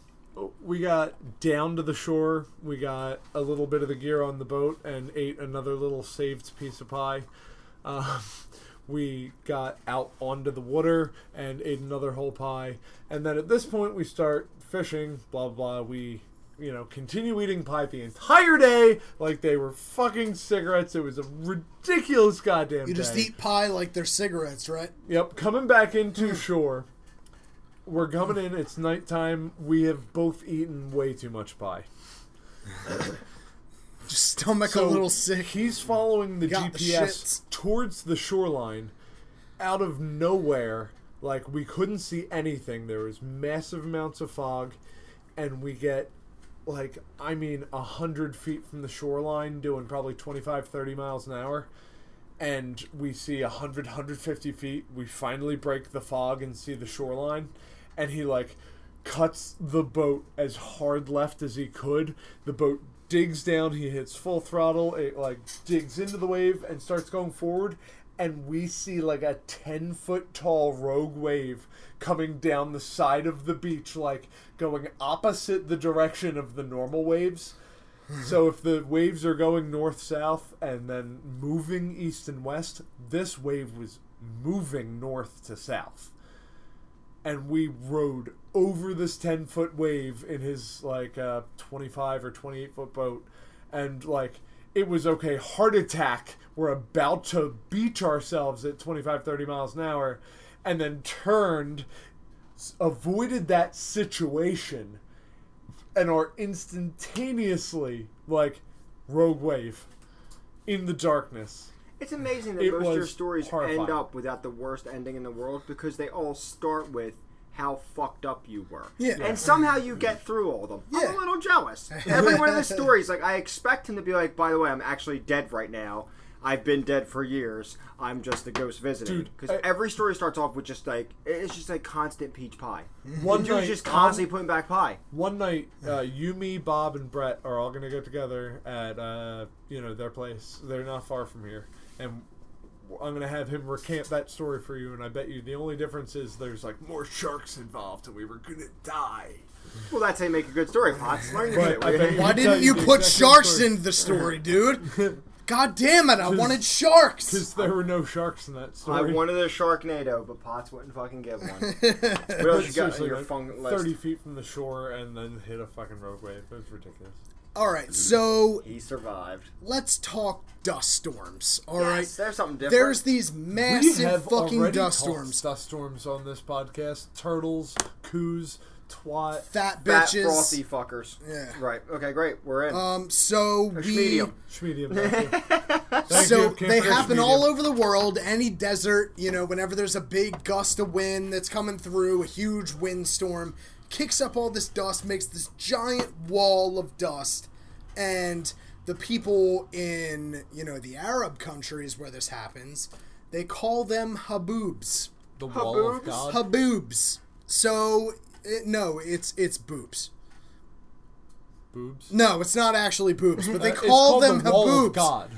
we got down to the shore we got a little bit of the gear on the boat and ate another little saved piece of pie um, we got out onto the water and ate another whole pie and then at this point we start fishing blah blah we you know continue eating pie the entire day like they were fucking cigarettes it was a ridiculous goddamn You just day. eat pie like they're cigarettes, right? Yep, coming back into mm. shore. We're coming in. It's nighttime. We have both eaten way too much pie. Just stomach So a little sick. He's following the Got GPS shits. towards the shoreline. Out of nowhere, like we couldn't see anything. There was massive amounts of fog, and we get like I mean a hundred feet from the shoreline, doing probably 25, 30 miles an hour. And we see 100, 150 feet. We finally break the fog and see the shoreline. And he, like, cuts the boat as hard left as he could. The boat digs down. He hits full throttle. It, like, digs into the wave and starts going forward. And we see, like, a 10 foot tall rogue wave coming down the side of the beach, like, going opposite the direction of the normal waves. So if the waves are going north south and then moving east and west, this wave was moving north to south. And we rode over this 10 foot wave in his like uh, 25 or 28 foot boat. And like it was okay, heart attack. We're about to beach ourselves at 25, 30 miles an hour. And then turned, avoided that situation and are instantaneously like rogue wave in the darkness. It's amazing that It most of your stories horrifying. end up without the worst ending in the world because they all start with how fucked up you were. Yeah. And somehow you get through all of them. I'm a little jealous. Every one of the stories, like, I expect him to be like, by the way, I'm actually dead right now. I've been dead for years. I'm just a ghost visiting. Because every story starts off with just like, it's just like constant peach pie. One Dude's night, just um, constantly putting back pie. One night, uh, you, me, Bob, and Brett are all gonna get together at uh, you know their place. They're not far from here, and I'm gonna have him recant that story for you. And I bet you the only difference is there's like more sharks involved, and we were gonna die. Well, that's how you make a good story, Potts. Learn your But. I bet you? you- Why I'll didn't you the put sharks story. in the story, dude? God damn it! I wanted sharks. Because there were no sharks in that story. I story. wanted a Sharknado, but Potts wouldn't fucking give one. what else you got on Seriously, your like, fun list? thirty feet from the shore, and then hit a fucking rogue wave. It was ridiculous. All right, so He survived. let's talk dust storms. All right, Yes, there's something different. there's these we massive have fucking dust storms. Dust storms on this podcast. Turtles, coos, twat. fat Fat bitches. frothy fuckers. Yeah. Right. Okay. Great. We're in. Um, so we, medium. Schmedium. Thank you. Thank so you, they happen Medium. all over the world. Any desert, you know, whenever there's a big gust of wind that's coming through, a huge windstorm kicks up all this dust, makes this giant wall of dust, and the people in you know the Arab countries where this happens, they call them haboobs. The wall of Haboobs? God. Haboobs. So it, no, it's it's boobs. Boobs. No, it's not actually boobs, but they it's call them the wall haboobs. of God.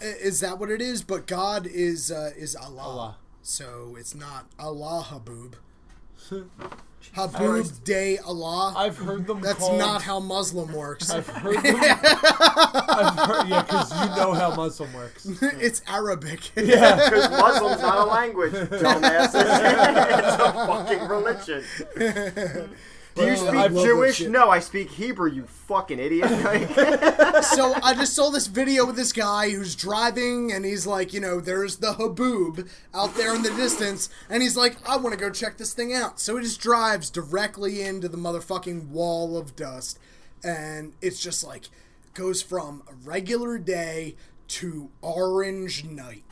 Is that what it is? But God is uh, is Allah. Allah. So it's not Allah Haboob. Christ. Haboob Day Allah. I've heard them. That's called, not how Muslim works. I've heard them. I've heard, yeah, because you know how Muslim works. it's Arabic. Yeah. Because Muslim's not a language, dumbasses. it's a fucking religion. Do you speak I Jewish? No, I speak Hebrew. You fucking idiot. so I just saw this video with this guy who's driving, and he's like, you know, there's the Haboob out there in the distance, and he's like, I want to go check this thing out. So he just drives directly into the motherfucking wall of dust, and it's just like goes from a regular day to orange night.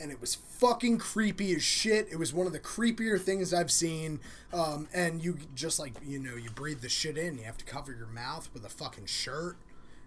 And it was fucking creepy as shit. It was one of the creepier things I've seen. Um, and you just like, you know, you breathe the shit in. You have to cover your mouth with a fucking shirt.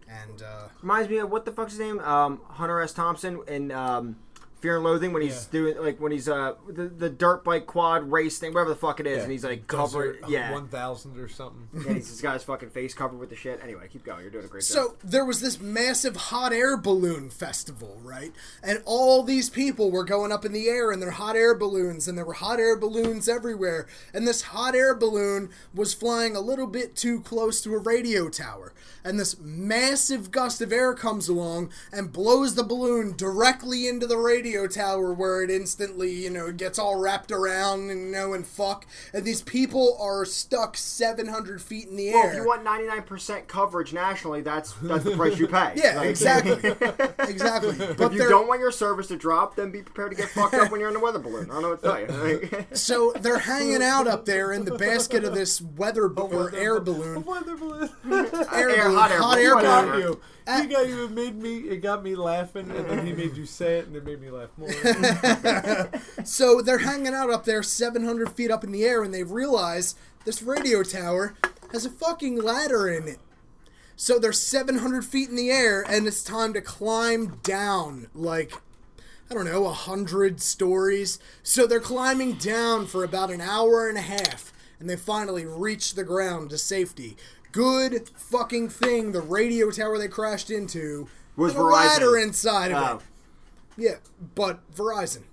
And, uh, Reminds me of what the fuck's his name? Um, Hunter S. Thompson in um, Fear and Loathing when he's doing like when he's uh the, the dirt bike quad race thing, whatever the fuck it is, and he's like covered. Desert Yeah, One thousand or something. and he's just got his fucking face covered with the shit. Anyway, keep going. You're doing a great job. So there was this massive hot air balloon festival, right? And all these people were going up in the air in their hot air balloons, and there were hot air balloons everywhere. And this hot air balloon was flying a little bit too close to a radio tower. And this massive gust of air comes along and blows the balloon directly into the radio tower where it instantly, you know, gets all wrapped around and you know and fuck. And these people are stuck 700 feet in the Well, air. if you want 99% coverage nationally, that's that's the price you pay. Yeah, Like, exactly. exactly. But If you don't want your service to drop, then be prepared to get fucked up when you're in a weather balloon. I don't know what to tell you. Like, so they're hanging out up there in the basket of this weather b- or air balloon. Weather balloon. Air Air- balloon, hot air hot air balloon. You. Uh, He got you. It made me. It got me laughing, and then he made you say it, and it made me laugh more. So they're hanging out up there 700 feet up in the air, and they realize this radio tower has a fucking ladder in it. So they're 700 feet in the air, and it's time to climb down like, I don't know, a hundred stories. So they're climbing down for about an hour and a half, and they finally reach the ground to safety. Good fucking thing the radio tower they crashed into Was Verizon. ladder inside of oh. it. Yeah, but Verizon.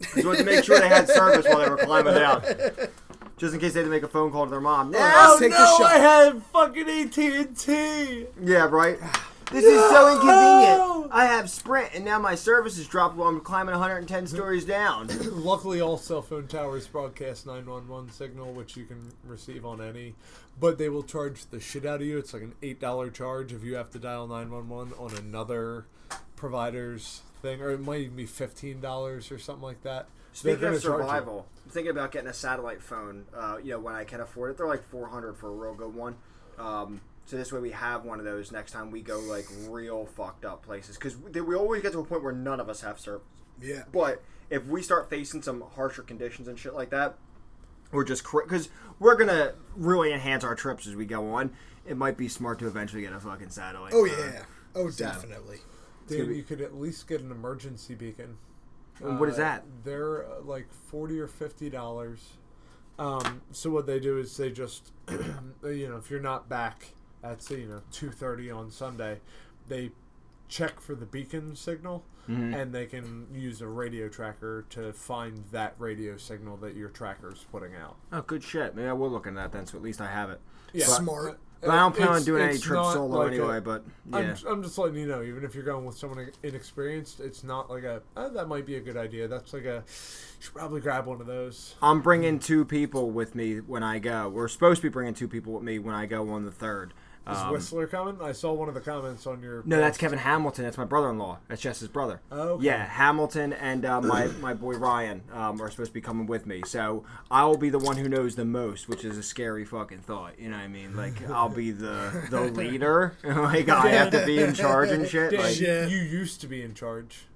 Just wanted to make sure they had service while they were climbing down. Just in case they had to make a phone call to their mom. The shot. I had fucking AT and T. Yeah, right. This is so inconvenient. I have Sprint, and now my service is dropped while I'm climbing 110 stories down. Luckily, all cell phone towers broadcast 911 signal, which you can receive on any, but they will charge the shit out of you. It's like an $8 charge if you have to dial 911 on another provider's thing, or it might even be $15 or something like that. Speaking of survival, I'm thinking about getting a satellite phone. Uh, you know, when I can afford it, they're like 400 for a real good one. Um, so this way we have one of those next time we go like real fucked up places because we, we always get to a point where none of us have service. Yeah. But if we start facing some harsher conditions and shit like that, we're just because we're gonna really enhance our trips as we go on. It might be smart to eventually get a fucking satellite. Oh phone. yeah. Oh definitely. Dude, be- you could at least get an emergency beacon. And what is Uh, that? They're uh, like forty or fifty dollars. Um, so what they do is they just, you know, if you're not back at you know two thirty on Sunday, they check for the beacon signal, Mm-hmm. and they can use a radio tracker to find that radio signal that your tracker's putting out. Oh, good shit. Maybe I will look into that then, so at least I have it. Yeah. Smart. But I don't plan on doing any it's trips solo like a- anyway. but I'm, yeah, I'm just letting you know, even if you're going with someone inexperienced, it's not like a oh, that might be a good idea. That's like a you should probably grab one of those. I'm bringing two people with me when I go. We're supposed to be bringing two people with me when I go on the third. Is Um, Whistler coming? I saw one of the comments on your. no, that's. Kevin Hamilton. That's my brother-in-law. That's Jess's brother. Oh, okay. Yeah, Hamilton and uh, my my boy Ryan um, are supposed to be coming with me. So I'll be the one who knows the most, which is a scary fucking thought. You know what I mean? Like I'll be the the leader. like I have to be in charge and shit. Like, Yeah. you used to be in charge.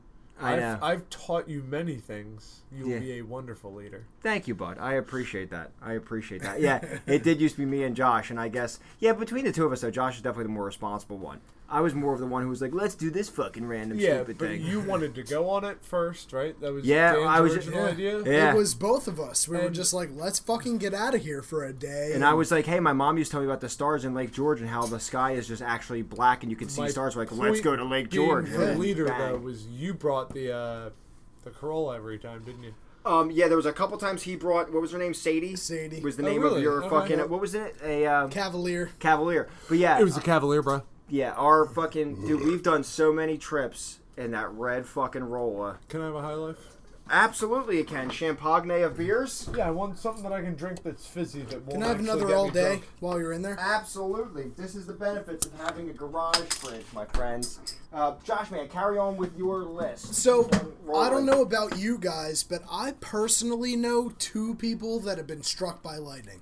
I I've. I've taught you many things. You will Yeah. be a wonderful leader. Thank you, bud. I appreciate that. I appreciate that. Yeah, it did used to be me and Josh, and I guess yeah, between the two of us, though, Josh is definitely the more responsible one. I was more of the one who was like, "Let's do this fucking random Yeah, stupid but thing." you wanted to go on it first, right? That was Yeah, Dan's I was- original yeah. idea. Yeah. It was both of us. We were just like, let's fucking get out of here for a day. and I was like, "Hey, my mom used to tell me about the stars in Lake George and how the sky is just actually black and you can see stars." We're like, "Let's go to Lake George." The leader Bang. though was you brought the uh, the Corolla every time, didn't you? Um, yeah, there was a couple times he brought. What was her name? Sadie. Sadie. was the Oh, name really? of your Okay. fucking. What was it? A uh, Cavalier. Cavalier. But yeah, It was a Cavalier, bro. Yeah. Our fucking dude. We've done so many trips in that red fucking Rolla. Can I have a high life? Absolutely, it can. Champagne of beers. Yeah, I want something that I can drink that's fizzy that won't. Can I have actually another get all me day drunk. while you're in there? Absolutely. This is the benefits of having a garage fridge, my friends. Uh, Josh, man, carry on with your list. So, I don't know about you guys, but I personally know two people that have been struck by lightning.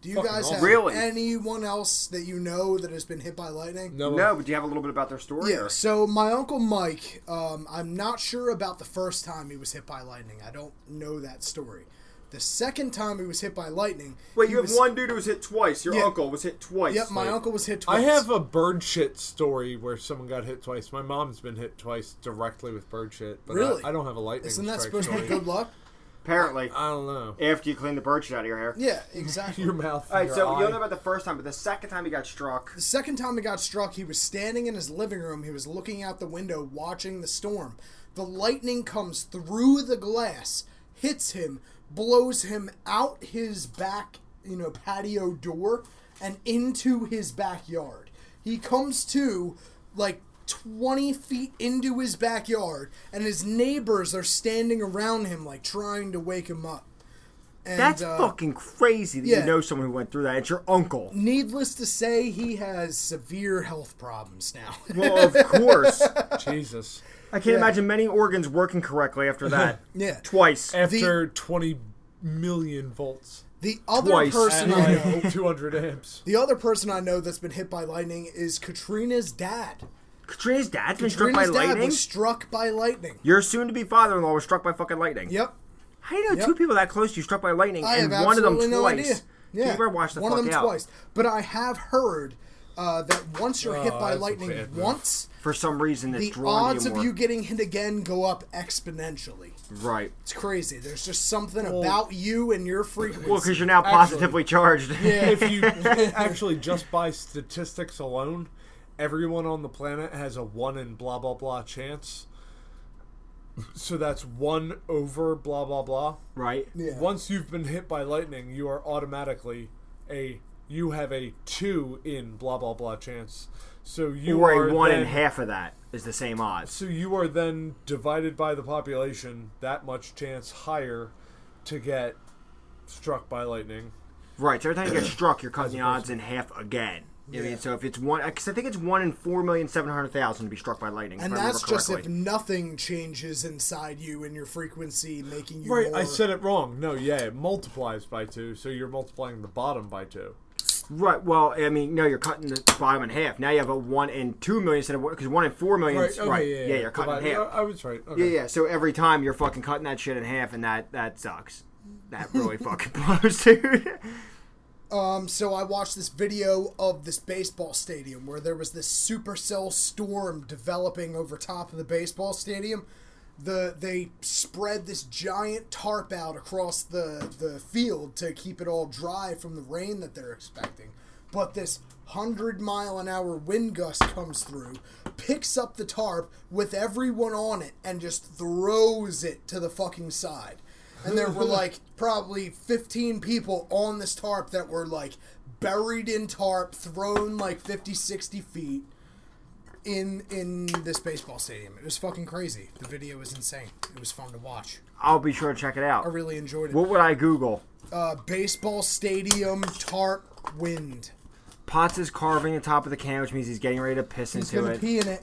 Do you Fucking guys awesome. have Really? anyone else that you know that has been hit by lightning? No, No, but do you have a little bit about their story? Yeah, or- so my uncle Mike, um, I'm not sure about the first time he was hit by lightning. I don't know that story. The second time he was hit by lightning. Wait, he you have was- one dude who was hit twice. Your Yeah. uncle was hit twice. Yep, my Like, uncle was hit twice. I twice. have a bird shit story where someone got hit twice. My mom's been hit twice directly with bird shit. But Really? I, I don't have a lightning Isn't that strike supposed to be story. good luck? Apparently, I don't know. after you clean the bird shit out of your hair. Yeah, exactly. Your mouth. All right, your so eye. you don't know about the first time, but the second time he got struck. The second time he got struck, he was standing in his living room. He was looking out the window, watching the storm. The lightning comes through the glass, hits him, blows him out his back, you know, patio door and into his backyard. He comes to like 20 feet into his backyard, and his neighbors are standing around him, like trying to wake him up. And, That's uh, fucking crazy that yeah. you know someone who went through that. It's your uncle. Needless to say, he has severe health problems now. Well, of course. Jesus. I can't Yeah. imagine many organs working correctly after that. yeah. Twice. After 20 million volts. The other Twice. person I know, 200 amps. the other person I know that's been hit by lightning is Katrina's dad. Katrina's dad's been struck by dad lightning. was struck by lightning. Your soon-to-be father-in-law was struck by fucking lightning. Yep. How do you know Yep. two people that close to you struck by lightning I and have one of them absolutely twice? no idea. You Yeah. better watch the one fuck of them out. twice. But I have heard uh, that once you're hit Oh, by lightning bad once, For some reason, it's the drawn odds you of you getting hit again go up exponentially. right. It's crazy. There's just something Well- about you and your frequency. Well, because you're now Actually- positively charged. Yeah. If you actually just by statistics alone, everyone on the planet has a 1 in blah blah blah chance. So that's 1 over blah blah blah. right. yeah. Once you've been hit by lightning, you are automatically a you have a 2 in blah blah blah chance. So you or are a one then, and half of that is the same odds. So you are then divided by the population that much chance higher to get struck by lightning. Right. So every time you get struck, you're cutting the odds in half again. I mean, so if it's one, uh, because I think it's one in four million seven hundred thousand to be struck by lightning. and if I that's just if nothing changes inside you and your frequency, making you Right, more. I said it wrong. No, yeah, it multiplies by 2, so you're multiplying the bottom by 2. Right. Well, I mean, no, you're cutting the bottom in half. Now you have a one in two million instead of because one in four million. Right, is- okay, right. yeah, yeah, you're cutting Divide- half. I I was right. Okay. Yeah, yeah. So every time you're fucking cutting that shit in half, and that that sucks. That really fucking blows, dude. Um, so I watched this video of this baseball stadium where there was this supercell storm developing over top of the baseball stadium. The they spread this giant tarp out across the the field to keep it all dry from the rain that they're expecting. But this hundred mile an hour wind gust comes through, picks up the tarp with everyone on it, and just throws it to the fucking side. And there were like probably 15 people on this tarp that were like buried in tarp, thrown like 50, 60 feet in in this baseball stadium. It was fucking crazy. The video was insane. It was fun to watch. I'll be sure to check it out. I really enjoyed it. What would I Google? Uh, baseball stadium tarp wind. Potts is carving the top of the can, which means he's getting ready to piss He's into gonna it. pee in it.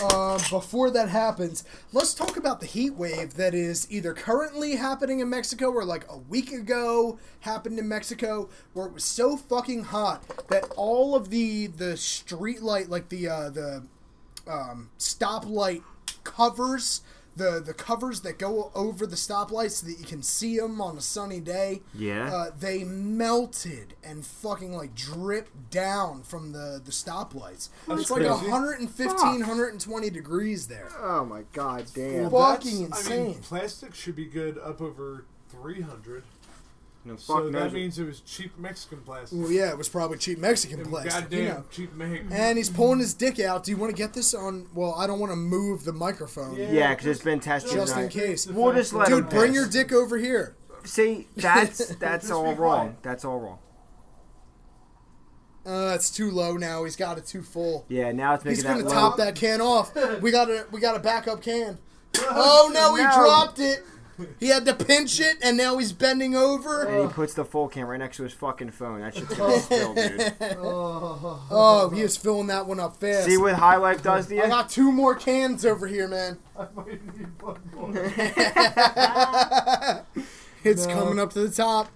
Um, before that happens, let's talk about the heat wave that is either currently happening in Mexico or like a week ago happened in Mexico, where it was so fucking hot that all of the the street light, like the uh, the um, stoplight covers. The, the covers that go over the stoplights so that you can see them on a sunny day. Yeah. Uh, they melted and fucking like dripped down from the, the stoplights. That's it's like crazy. 115, Fuck. 120 degrees there. Oh my god, damn. Well, That's- Fucking I mean, insane. plastic should be good up over 300. No, So that knows. means it was cheap Mexican plastic. Well, yeah, it was probably cheap Mexican And plastic. Goddamn You know. cheap Mexican. And he's pulling his dick out. Do you want to get this on? Well, I don't want to move the microphone. Yeah, 'cause it's been tested Just in case. We'll just let him Dude, bring pass. your dick over here. See, that's that's all wrong. quiet. That's all wrong. Uh, it's too low now. He's got it too full. Yeah, now it's making He's that gonna low. top that can off. We got a we got a backup can. Oh no, he No. dropped it. He had to pinch it, and now he's bending over. And he puts the full can right next to his fucking phone. That shit's gonna oh. spill, dude. Oh. oh, he is filling that one up fast. See what High Life does to I you? got two more cans over here, man. I might need one more. It's No. coming up to the top.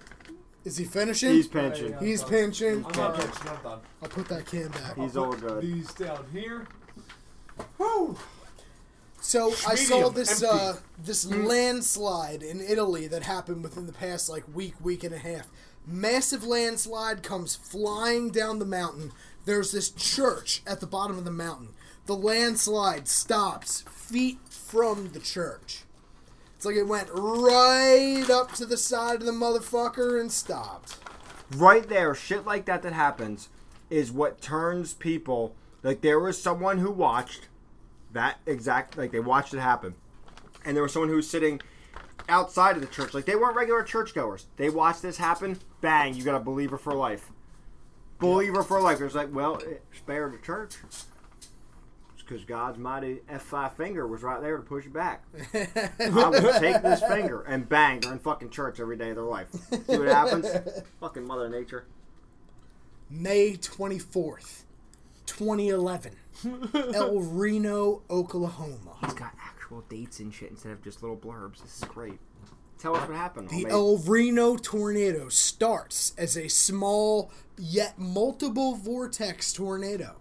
Is he finishing? He's pinching. Yeah. He's pinching. I'm not pitching, I'm done. I'll put that can back. He's I'll all good. These down here. Woo! So I saw this uh, this landslide in Italy that happened within the past like week, week and a half. Massive landslide comes flying down the mountain. There's this church at the bottom of the mountain. The landslide stops feet from the church. It's like it went right up to the side of the motherfucker and stopped. Right there, shit like that that happens is what turns people. Like there was someone who watched that exact. Like they watched it happen, and there was someone who was sitting outside of the church. Like they weren't regular churchgoers. They watched this happen. Bang! You got a believer for life. Believer for life. It was like, well, it spared the church. It's Because God's mighty F5 finger was right there to push it back. I will take this finger and bang, they're in fucking church every day of their life. See what happens? fucking Mother Nature. May 24th, 2011. El Reno, Oklahoma. He's got actual dates and shit instead of just little blurbs. This is great. Tell us what happened. The. El Reno tornado starts as a small yet multiple vortex tornado.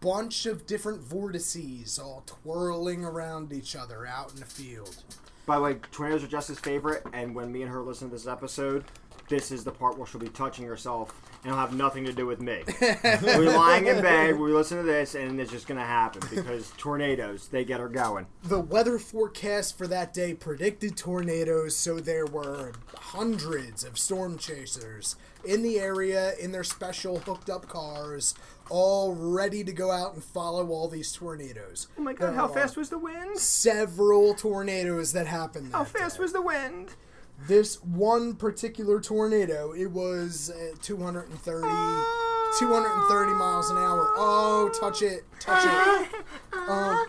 Bunch of different vortices all twirling around each other out in the field. By the way, tornadoes are Jess's favorite, and when me and her listen to this episode, this is the part where she'll be touching herself, and it'll have nothing to do with me. We're lying in bed, we listen to this, and it's just gonna happen because tornadoes, they get her going. The weather forecast for that day predicted tornadoes, so there were hundreds of storm chasers in the area in their special hooked up cars, all ready to go out and follow all these tornadoes. Oh my god, There how fast was the wind? Several tornadoes that happened. How fast day. was the wind? This one particular tornado? It was uh, 230, 230 miles an hour. Oh, touch it, touch it. Um,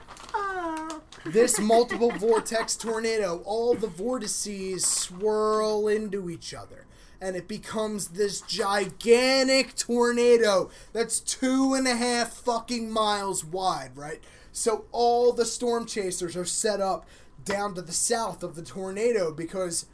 this multiple vortex tornado, all the vortices swirl into each other. And it becomes this gigantic tornado that's two and a half fucking miles wide, right? So all the storm chasers are set up down to the south of the tornado because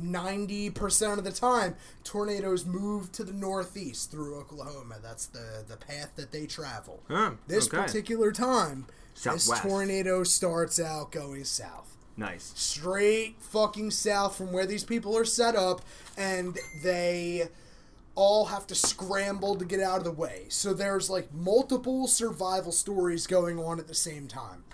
90% of the time tornadoes move to the northeast through Oklahoma. That's the, the path that they travel. This okay. particular time, this tornado starts out going south. Nice. Straight fucking south from where these people are set up, and they all have to scramble to get out of the way. So there's like multiple survival stories going on at the same time.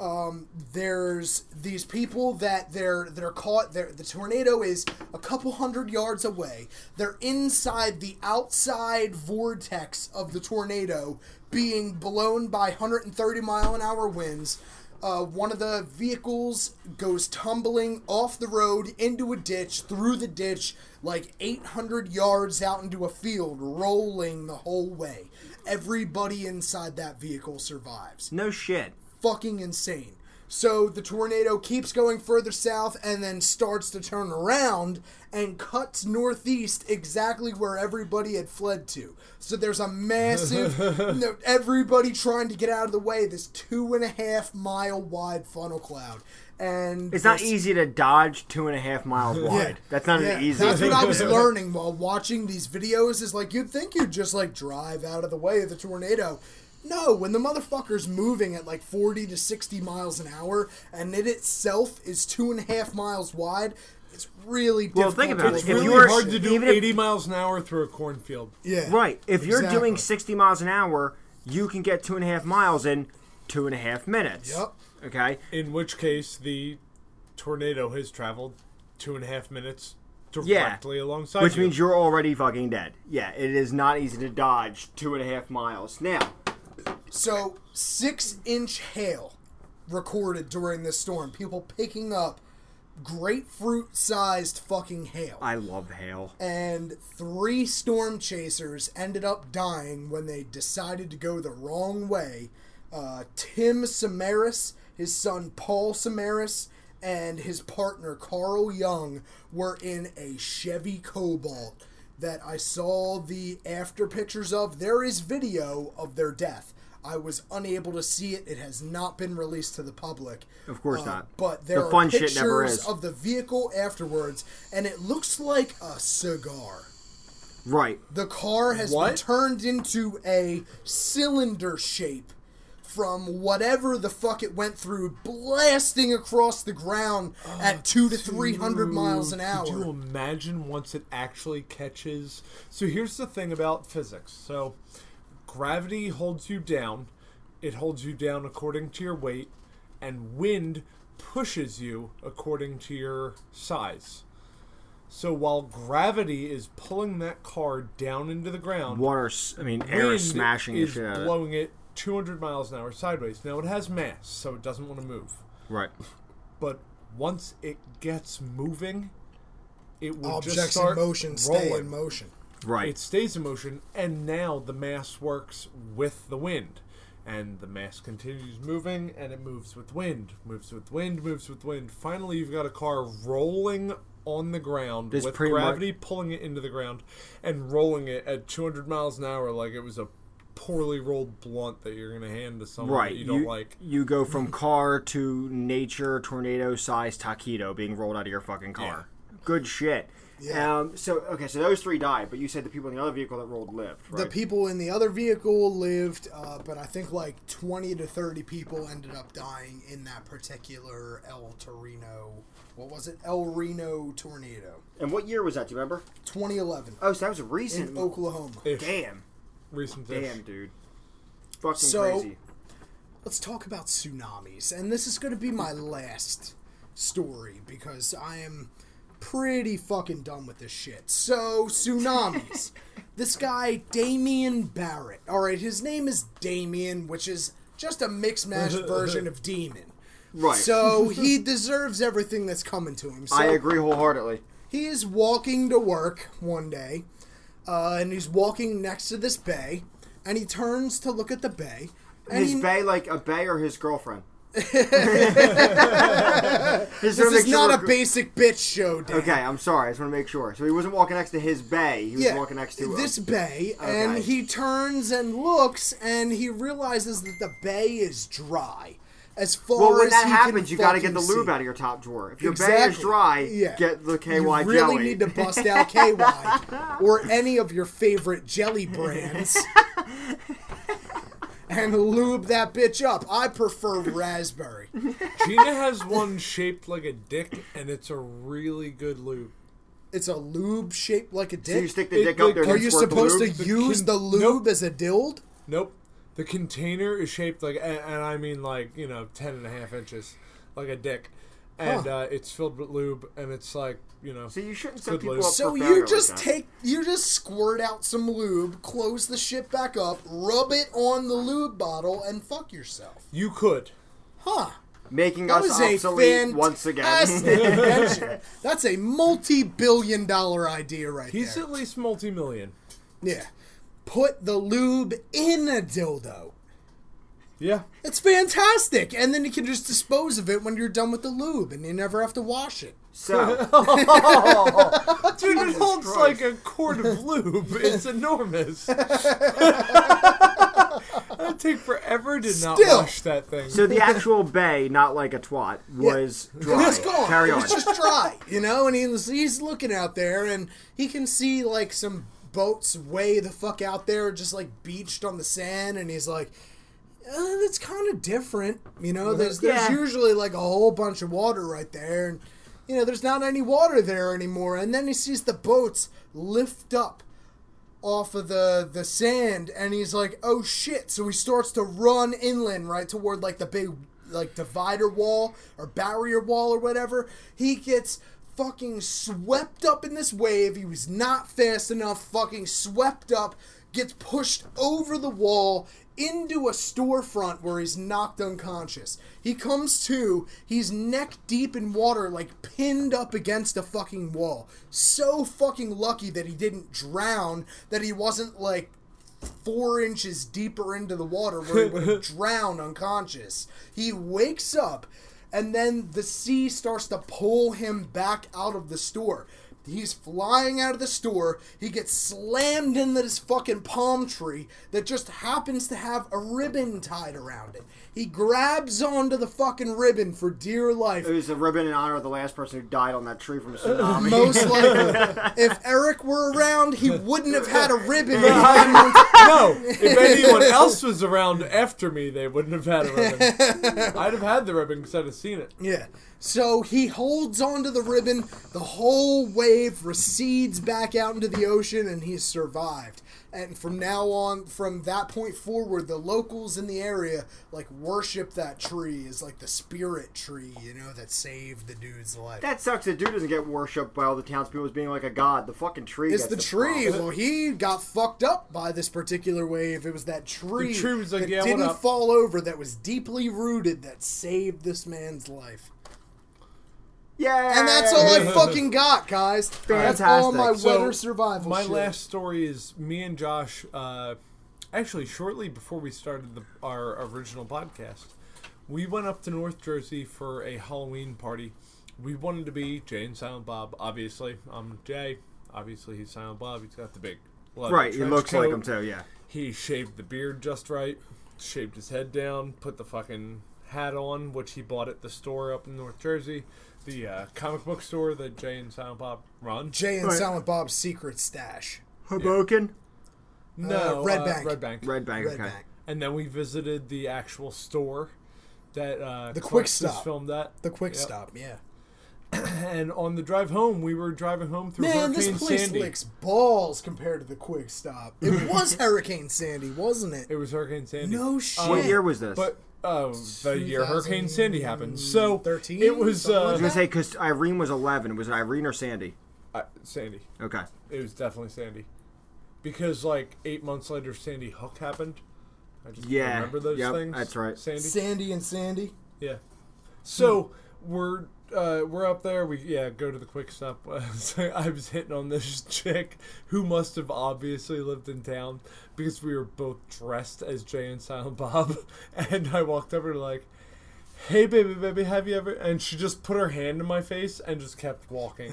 Um, there's these people that they're they're caught. They're, the tornado is a couple hundred yards away. They're inside the outside vortex of the tornado, being blown by 130 mile an hour winds. Uh, one of the vehicles goes tumbling off the road into a ditch, through the ditch, like 800 yards out into a field, rolling the whole way. Everybody inside that vehicle survives No shit. Fucking insane. So the tornado keeps going further south and then starts to turn around and cuts northeast exactly where everybody had fled to. So there's a massive, no, everybody trying to get out of the way, this two and a half mile wide funnel cloud. And It's not easy to dodge two and a half miles wide. That's not yeah, an easy. Thing. That's thing what I was learning while watching these videos. Is like you'd think you'd just like drive out of the way of the tornado. No, when the motherfucker's moving at like forty to sixty miles an hour, and it itself is two and a half miles wide, it's really Well, difficult. think to about it. It's If really you were- hard to do even if- 80 miles an hour through a cornfield. yeah, Right. If you're doing 60 miles an hour, you can get two and a half miles in two and a half minutes. Yep. Okay. In which case, the tornado has traveled two and a half minutes Yeah. directly alongside Which you. means you're already fucking dead. Yeah, it is not easy to dodge two and a half miles. Now, So six inch hail recorded during this storm. People picking up grapefruit sized fucking hail. I love hail. and three storm chasers ended up dying when they decided to go the wrong way. Uh, Tim Samaras, his son Paul Samaras, and his partner Carl Young were in a Chevy Cobalt that I saw the after pictures of. There is video of their death. I was unable to see it. It has not been released to the public. Of course Uh, not. But there The are fun shit pictures never is. of the vehicle afterwards, and it looks like a cigar. Right. The car has been turned into a cylinder shape from whatever the fuck it went through, blasting across the ground at two to three hundred miles an hour. Could you imagine once it actually catches? So here's the thing about physics. So gravity holds you down. It holds you down according to your weight, and wind pushes you according to your size. So while gravity is pulling that car down into the ground, Water, s- I mean, air wind is smashing is shit out it. blowing it 200 miles an hour sideways. Now it has mass, so it doesn't want to move. Right. But once it gets moving, it will just Objects start in motion stay rolling. in motion. Right. It stays in motion, and now the mass works with the wind. And the mass continues moving, and it moves with wind, moves with wind, moves with wind. Finally, you've got a car rolling on the ground with much- gravity pulling it into the ground and rolling it at 200 miles an hour like it was a poorly rolled blunt that you're going to hand to someone Right. that you don't like. You go from car to nature tornado sized taquito being rolled out of your fucking car. Good shit. Yeah. Um, so okay, so those three died, but you said the people in the other vehicle that rolled lived, right? The people in the other vehicle lived, uh, but I think like 20 to 30 people ended up dying in that particular El Torino. What was it? El Reno tornado. and what year was that? Do you remember? 2011 Oh, so that was a recent. in Oklahoma. Ish. Damn. Recent Damn, dude. Fucking So- crazy. Let's talk about tsunamis. And this is going to be my last story because I am pretty fucking done with this shit. So, tsunamis. this guy, Damien Barrett. Alright, his name is Damien, which is just a mixed match version of Demon. Right. So, he deserves everything that's coming to him. So, I agree wholeheartedly. he is walking to work one day, uh, and he's walking next to this bay, and he turns to look at the bay. And His he, bay, like a bay, or his girlfriend. This is not a basic bitch show, Dan. Okay, I'm sorry. I just want to make sure. So he wasn't walking next to his bay. He was Yeah, walking next to uh, this A, bay, and he turns and looks, and he realizes that the bay is dry. As far well, when as that happens, you got to get the lube see. out of your top drawer. If your bay is dry, Yeah. get the KY You really jelly. need to bust out KY or any of your favorite jelly brands and lube that bitch up. I prefer raspberry. Gina has one shaped like a dick, and it's a really good lube. It's a lube shaped like a so you dick. stick the It- dick up there. Are you squirt the supposed to lube? The use con- the lube Nope. as a dild? Nope. The container is shaped like, and, and I mean like, you know, 10 and a half inches, like a dick. And Huh. uh, it's filled with lube, and it's like, you know. So you shouldn't set people lube. up So for you just like take, you just squirt out some lube, close the shit back up, rub it on the lube bottle, and fuck yourself. You could. Huh. making That us was a obsolete once again. That's a multi-billion dollar idea right He's there. at least multi million. Yeah. Put the lube in a dildo. Yeah. It's fantastic, and then you can just dispose of it when you're done with the lube, and you never have to wash it. So, Dude, it holds Christ. like a quart of lube. It's enormous. It'd take forever to not Still. wash that thing. so the actual bay, not like a twat, was dry. It was gone. Carry it on. was just dry, you know. And he's he's looking out there, and he can see like some boats way the fuck out there, just like beached on the sand, and he's like. Uh, that's kind of different, you know. There's there's Yeah. usually like a whole bunch of water right there, and you know there's not any water there anymore. And then he sees the boats lift up off of the the sand and he's like oh shit so he starts to run inland right toward like the big like divider wall or barrier wall or whatever he gets fucking swept up in this wave he was not fast enough fucking swept up gets pushed over the wall into a storefront where he's knocked unconscious. He comes to, he's neck deep in water, like pinned up against a fucking wall. So fucking lucky that he didn't drown, that he wasn't like four inches deeper into the water where he would have drowned unconscious. He wakes up, and then the sea starts to pull him back out of the store. He's flying out of the store. He gets slammed into this fucking palm tree that just happens to have a ribbon tied around it. He grabs onto the fucking ribbon for dear life. It was a ribbon in honor of the last person who died on that tree from a tsunami. Uh, most likely, if Eric were around, he wouldn't have had a ribbon. no, if anyone else was around after me, they wouldn't have had a ribbon. I'd have had the ribbon because I'd have seen it. Yeah. So he holds onto the ribbon. The whole wave recedes back out into the ocean, and he's survived. And from now on, from that point forward, the locals in the area like worship that tree as like the spirit tree, you know, that saved the dude's life. that sucks. The dude doesn't get worshipped by all the townspeople as being like a god. The fucking tree. it's gets the tree. props. Well, he got fucked up by this particular wave. It was that tree, The tree was like, that "Yeah, didn't fall over, that was deeply rooted, that saved this man's life. Yeah. And that's all I fucking got, guys. That's all my Fantastic. weather So, survival My shit. last story is me and Josh. Uh, actually, shortly before we started the, our original podcast, we went up to North Jersey for a Halloween party. We wanted to be Jay and Silent Bob. Obviously, I'm Jay. Obviously, he's Silent Bob. He's got the big Right. He trench looks like him too. Yeah. He shaved the beard just right, shaved his head down, put the fucking hat on, which he bought at the store up in North Jersey, the uh, comic book store that Jay and Silent Bob run. Jay and Right. Silent Bob's secret stash. Hoboken. No, Red uh, Bank. Red Bank. Red Bank. Red okay. Bank. And then we visited the actual store that uh, The Clark's Quick was Stop. filmed that. The quick Yep. stop, yeah. And on the drive home, we were driving home through Man, this Hurricane place Sandy. licks balls compared to the quick stop. It was Hurricane Sandy, wasn't it? It was Hurricane Sandy. No shit. What year was this? But uh, the year Hurricane Sandy happened. So 2013, it was uh, I was gonna say because Irene was 11. Was it Irene or Sandy? uh, Sandy. Okay. It was definitely Sandy. Because like eight months later, Sandy Hook happened. I just Yeah, remember those yep, things. that's right. Sandy. Sandy and Sandy. Yeah. So we're uh, we're up there. We yeah go to the quick stop. so I was hitting on this chick who must have obviously lived in town because we were both dressed as Jay and Silent Bob, and I walked over to like. Hey baby, baby, have you ever? And she just put her hand in my face and just kept walking.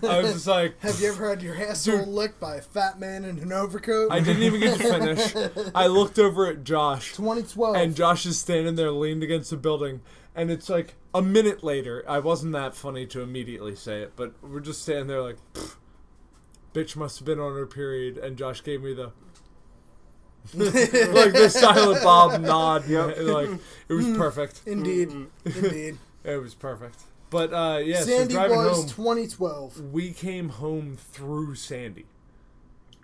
I was just like, Have you ever had your asshole Dude. licked by a fat man in an overcoat? I didn't even get to finish. I looked over at Josh, 2012. and Josh is standing there leaned against the building and it's like a minute later i wasn't that funny to immediately say it but we're just standing there like bitch must have been on her period and josh gave me the like the silent bob nod Yep. like it was perfect Indeed. Indeed. it was perfect but uh yeah Sandy so driving was home 2012. we came home through sandy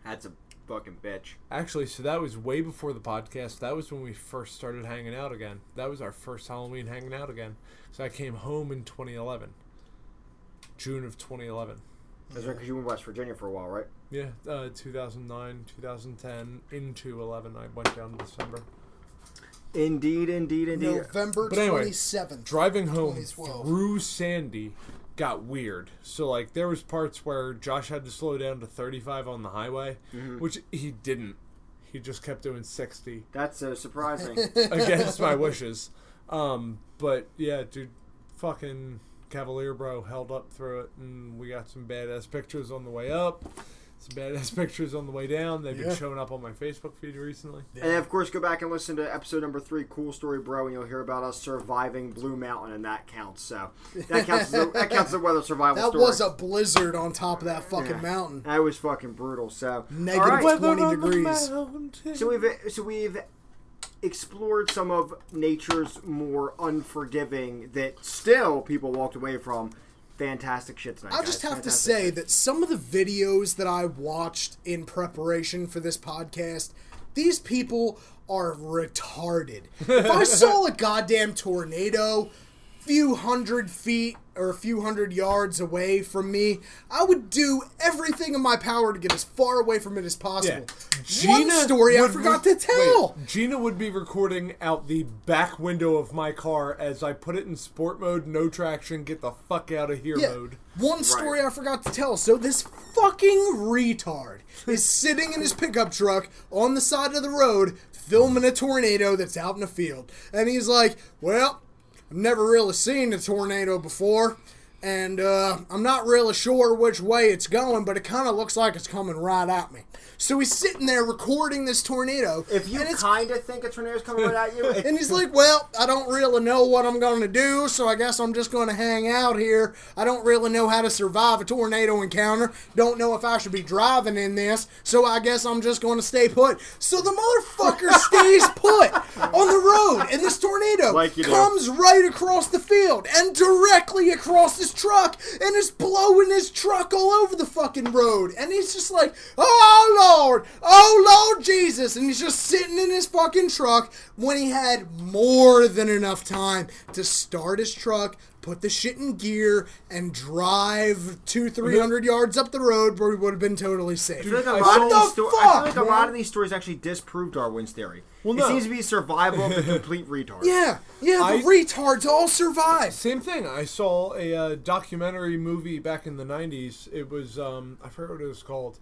That's a fucking bitch. Actually, so that was way before the podcast. That was when we first started hanging out again. That was our first Halloween hanging out again. So I came home in 2011, June of 2011. That's right, because you were in West Virginia for a while, right? Yeah, uh, 2009, 2010, into 11. I went down in December. Indeed, indeed, indeed. November But anyway, 27th. Driving home 2012. through Sandy got weird. So like there was parts where Josh had to slow down to 35 on the highway, which he didn't. he just kept doing 60 That's so surprising. against my wishes. Um, but yeah, dude, fucking Cavalier bro held up through it, and we got some badass pictures on the way up, some badass pictures on the way down. They've Yeah. been showing up on my Facebook feed recently. And of course, go back and listen to episode number three, "Cool Story, Bro," and you'll hear about us surviving Blue Mountain, and that counts. So that counts. As a, that counts as a weather survival That story. was a blizzard on top of that fucking Yeah. mountain. That was fucking brutal. So Negative all right. Weather 20 degrees. So we've so we've explored some of nature's more unforgiving that still people walked away from. Fantastic shit tonight. I just guys. have to say shit. that some of the videos that I watched in preparation for this podcast, these people are retarded. if I saw a goddamn tornado few hundred feet or a few hundred yards away from me, I would do everything in my power to get as far away from it as possible. One story I forgot re- to tell. Wait, Gina would be recording out the back window of my car as I put it in sport mode, no traction, get the fuck out of here Yeah. mode. One story I forgot to tell. So this fucking retard is sitting in his pickup truck on the side of the road filming a tornado that's out in the field. And he's like, "Well, I've never really seen a tornado before." And uh, I'm not really sure which way it's going, but it kind of looks like it's coming right at me. So he's sitting there recording this tornado. if you kind of think a tornado's coming right at you, and he's like, Well, I don't really know what I'm going to do, so I guess I'm just going to hang out here. I don't really know how to survive a tornado encounter. Don't know if I should be driving in this, so I guess I'm just going to stay put. So the motherfucker stays put on the road, and this tornado Like you do. comes right across the field and directly across his truck and is blowing his truck all over the fucking road. And he's just like, Oh Lord, oh Lord Jesus. And he's just sitting in his fucking truck when he had more than enough time to start his truck, put the shit in gear, and drive two, three hundred yards up the road where he would have been totally safe. I feel like a I lot of What these the sto- I feel fuck, like a lot of these stories actually disprove Darwin's theory. Well, it no. seems to be survival of the complete retard. Yeah, yeah, the I- retards all survive. Same thing. I saw a uh, documentary movie back in the '90s. It was um, I forget what it was called,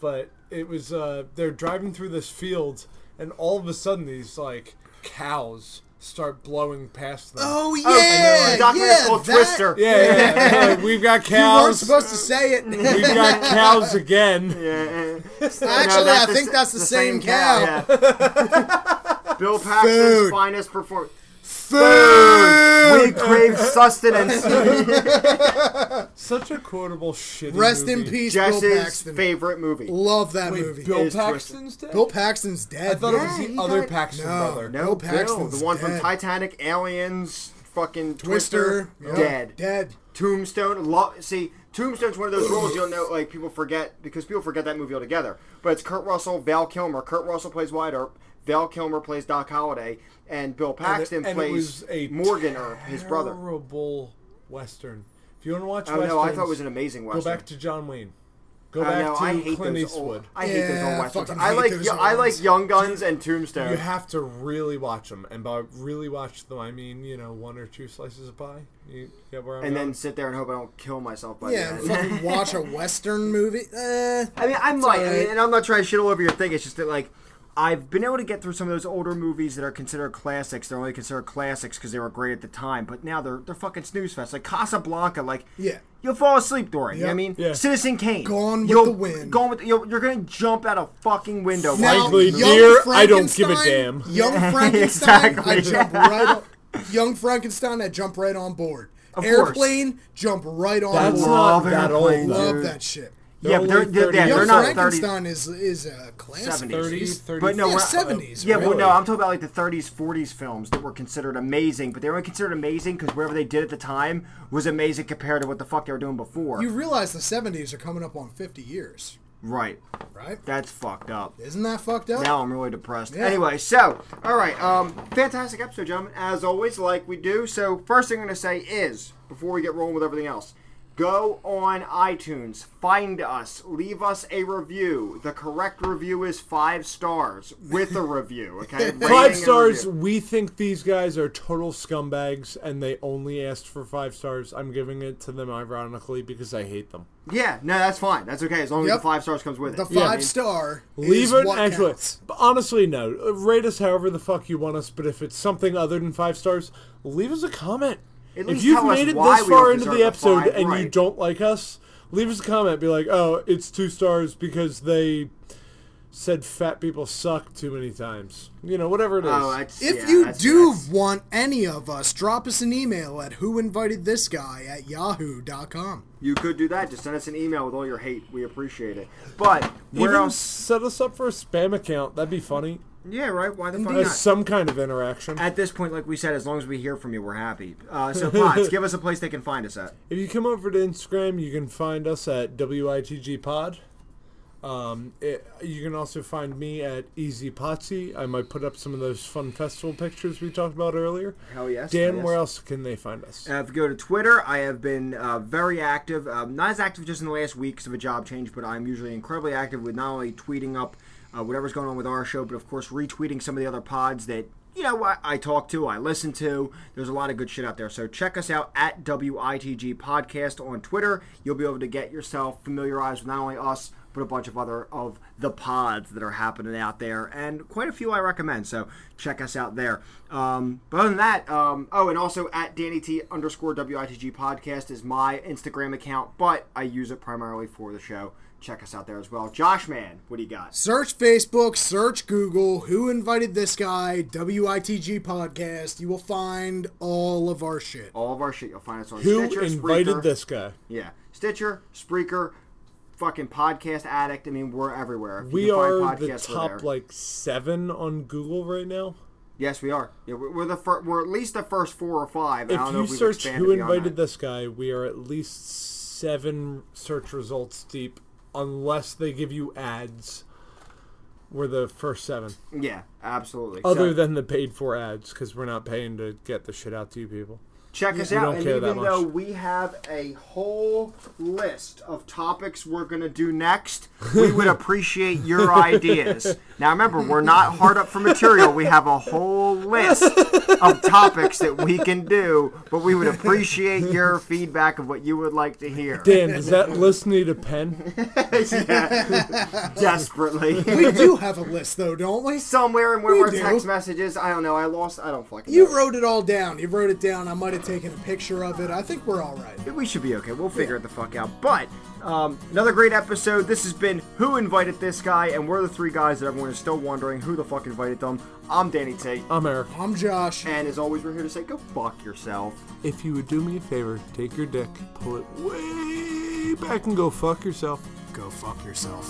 but it was uh, they're driving through this field, and all of a sudden these like cows start blowing past them. Oh Oh, yeah, the documentary yeah, called that- Twister. Yeah, yeah, yeah. Like, we've got cows. You weren't cows. supposed to say it. We've got cows again. Yeah, yeah. Actually, No, I think the- that's the, same, cow. yeah. Bill Paxton's Food. finest performance. Food. We crave sustenance. Such a quotable shit. Rest in movie. peace, Bill Jess's Paxton. favorite movie. Love that Wait, movie. Bill Is Paxton's dead. Bill Paxton's dead. I thought it Yeah, was he the other died- Paxton No. brother. No, Bill Bill, Paxton's the one from dead. Titanic, Aliens, fucking Twister, Twister, yep, dead. dead. Tombstone. Lo- see, Tombstone's one of those roles you'll know, like people forget because people forget that movie altogether. But it's Kurt Russell, Val Kilmer. Kurt Russell plays Wyatt Earp. Val Kilmer plays Doc Holliday, and Bill And it- Paxton and it plays was a Morgan Earp, his brother. Terrible western. If you want to watch Oh no, I thought it was an amazing western. go back to John Wayne. Go back to I hate Clint those Eastwood. old. I hate those Yeah, old westerns. I like those I like. Young Guns and Tombstone. You have to really watch them, and by really watch them, I mean you know one or two slices of pie. You get where I'm and going? then sit there and hope I don't kill myself by Yeah, the end. fucking watch a western movie. Eh, I mean, I'm like, I mean, and I'm not trying to shit all over your thing. It's just that, like, I've been able to get through some of those older movies that are considered classics. They're only considered classics because they were great at the time, but now they're they're fucking snooze fest. Like Casablanca, like, yeah. you'll fall asleep during. You know what I mean? Yeah. Citizen Kane, Gone with you'll, the wind. Gone with you're, you're gonna jump out a fucking window. Now, right? Young dear, I don't give a damn. Young Yeah, Frankenstein, I jump right on. Young Frankenstein, I jump right on board. Of course. Airplane, jump right on That's board. not Love that old. Love that shit. Yeah, but they're, they're, 30 yeah, they're not thirty. Frankenstein is is a classic. 70s. 30, Jeez. 30. But no, Yeah, we're- 70s. Yeah, right? well, no, I'm talking about like the 30s, 40s films that were considered amazing, but they were only considered amazing because whatever they did at the time was amazing compared to what the fuck they were doing before. You realize the 70s are coming up on 50 years, right. right? That's fucked up. Isn't that fucked up? Now I'm really depressed. Yeah. Anyway, so all right, um, fantastic episode, gentlemen. As always, like we do. So first thing I'm gonna say is before we get rolling with everything else, Go on iTunes, find us, leave us a review. The correct review is five stars with a review. Okay, Five stars. We think these guys are total scumbags, and they only asked for five stars. I'm giving it to them ironically because I hate them. Yeah, no, that's fine. That's okay as long as the five stars comes with it. The five Yeah. star Leave is it what actually. counts. But honestly, no. Rate us however the fuck you want us. But if it's something other than five stars, leave us a comment. At If least you've tell us made it this far into the the episode five, and you don't like us, leave us a comment. Be like, oh, it's two stars because they said fat people suck too many times. You know, whatever it oh, is. Oh, If yeah, you that's- do that's- want any of us, drop us an email at whoinvitedthisguy at yahoo.com. you could do that. Just send us an email with all your hate. We appreciate it. But where Even else? set us up for a spam account. That'd be funny. Yeah, right. Why the fuck not? some kind of interaction. At this point, like we said, as long as we hear from you, we're happy. Uh, so, Pots, give us a place they can find us at. If you come over to Instagram, you can find us at WITG Pod. Um, it, you can also find me at Easy Potsy. I might put up some of those fun festival pictures we talked about earlier. Hell yes. Dan, hell yes. where else can they find us? Uh, if you go to Twitter, I have been uh, very active. Um, not as active just in the last weeks of a job change, but I'm usually incredibly active with not only tweeting up uh, whatever's going on with our show, but of course retweeting some of the other pods that you know I, I talk to, I listen to. There's a lot of good shit out there. So check us out at WITG Podcast on Twitter. You'll be able to get yourself familiarized with not only us but a bunch of other of the pods that are happening out there, and quite a few I recommend. So check us out there. Um, but other than that, um, oh, and also at Danny T underscore WITG podcast is my Instagram account, but I use it primarily for the show. Check us out there as well. Josh, man, what do you got? Search Facebook, search Google, Who Invited This Guy, WITG Podcast. You will find all of our shit. All of our shit you'll find us on Who Stitcher, invited Spreaker. this guy? Yeah, Stitcher, Spreaker, fucking Podcast Addict. I mean, we're everywhere. If We are the top like seven on Google right now. Yes, we are. Yeah, we're, the fir- we're at least the first four or five. I If you search who invited that. this guy, we are at least seven search results deep, unless they give you ads. We're the first seven. Yeah, absolutely. Other So- than the paid for ads, because we're not paying to get the shit out to you people. Check us We out, don't and care that even though much. we have a whole list of topics we're gonna do next, we would appreciate your ideas. Now, remember, we're not hard up for material. We have a whole list of topics that we can do, but we would appreciate your feedback of what you would like to hear. Dan, does that list need a pen? Desperately. We do have a list, though, don't we? Somewhere in one We of our do. text messages, I don't know. I lost. I don't fucking. You know. wrote it all down. You wrote it down. I might have taken a picture of it. I think we're all right. We should be okay. We'll figure it the fuck out. But um, another great episode. This has been Who Invited This Guy, and we're the three guys that everyone is still wondering who the fuck invited them. I'm Danny Tate, I'm Eric. I'm Josh. and as always, we're here to say go fuck yourself. If you would do me a favor, take your dick, pull it way back, and go fuck yourself. Go fuck yourself.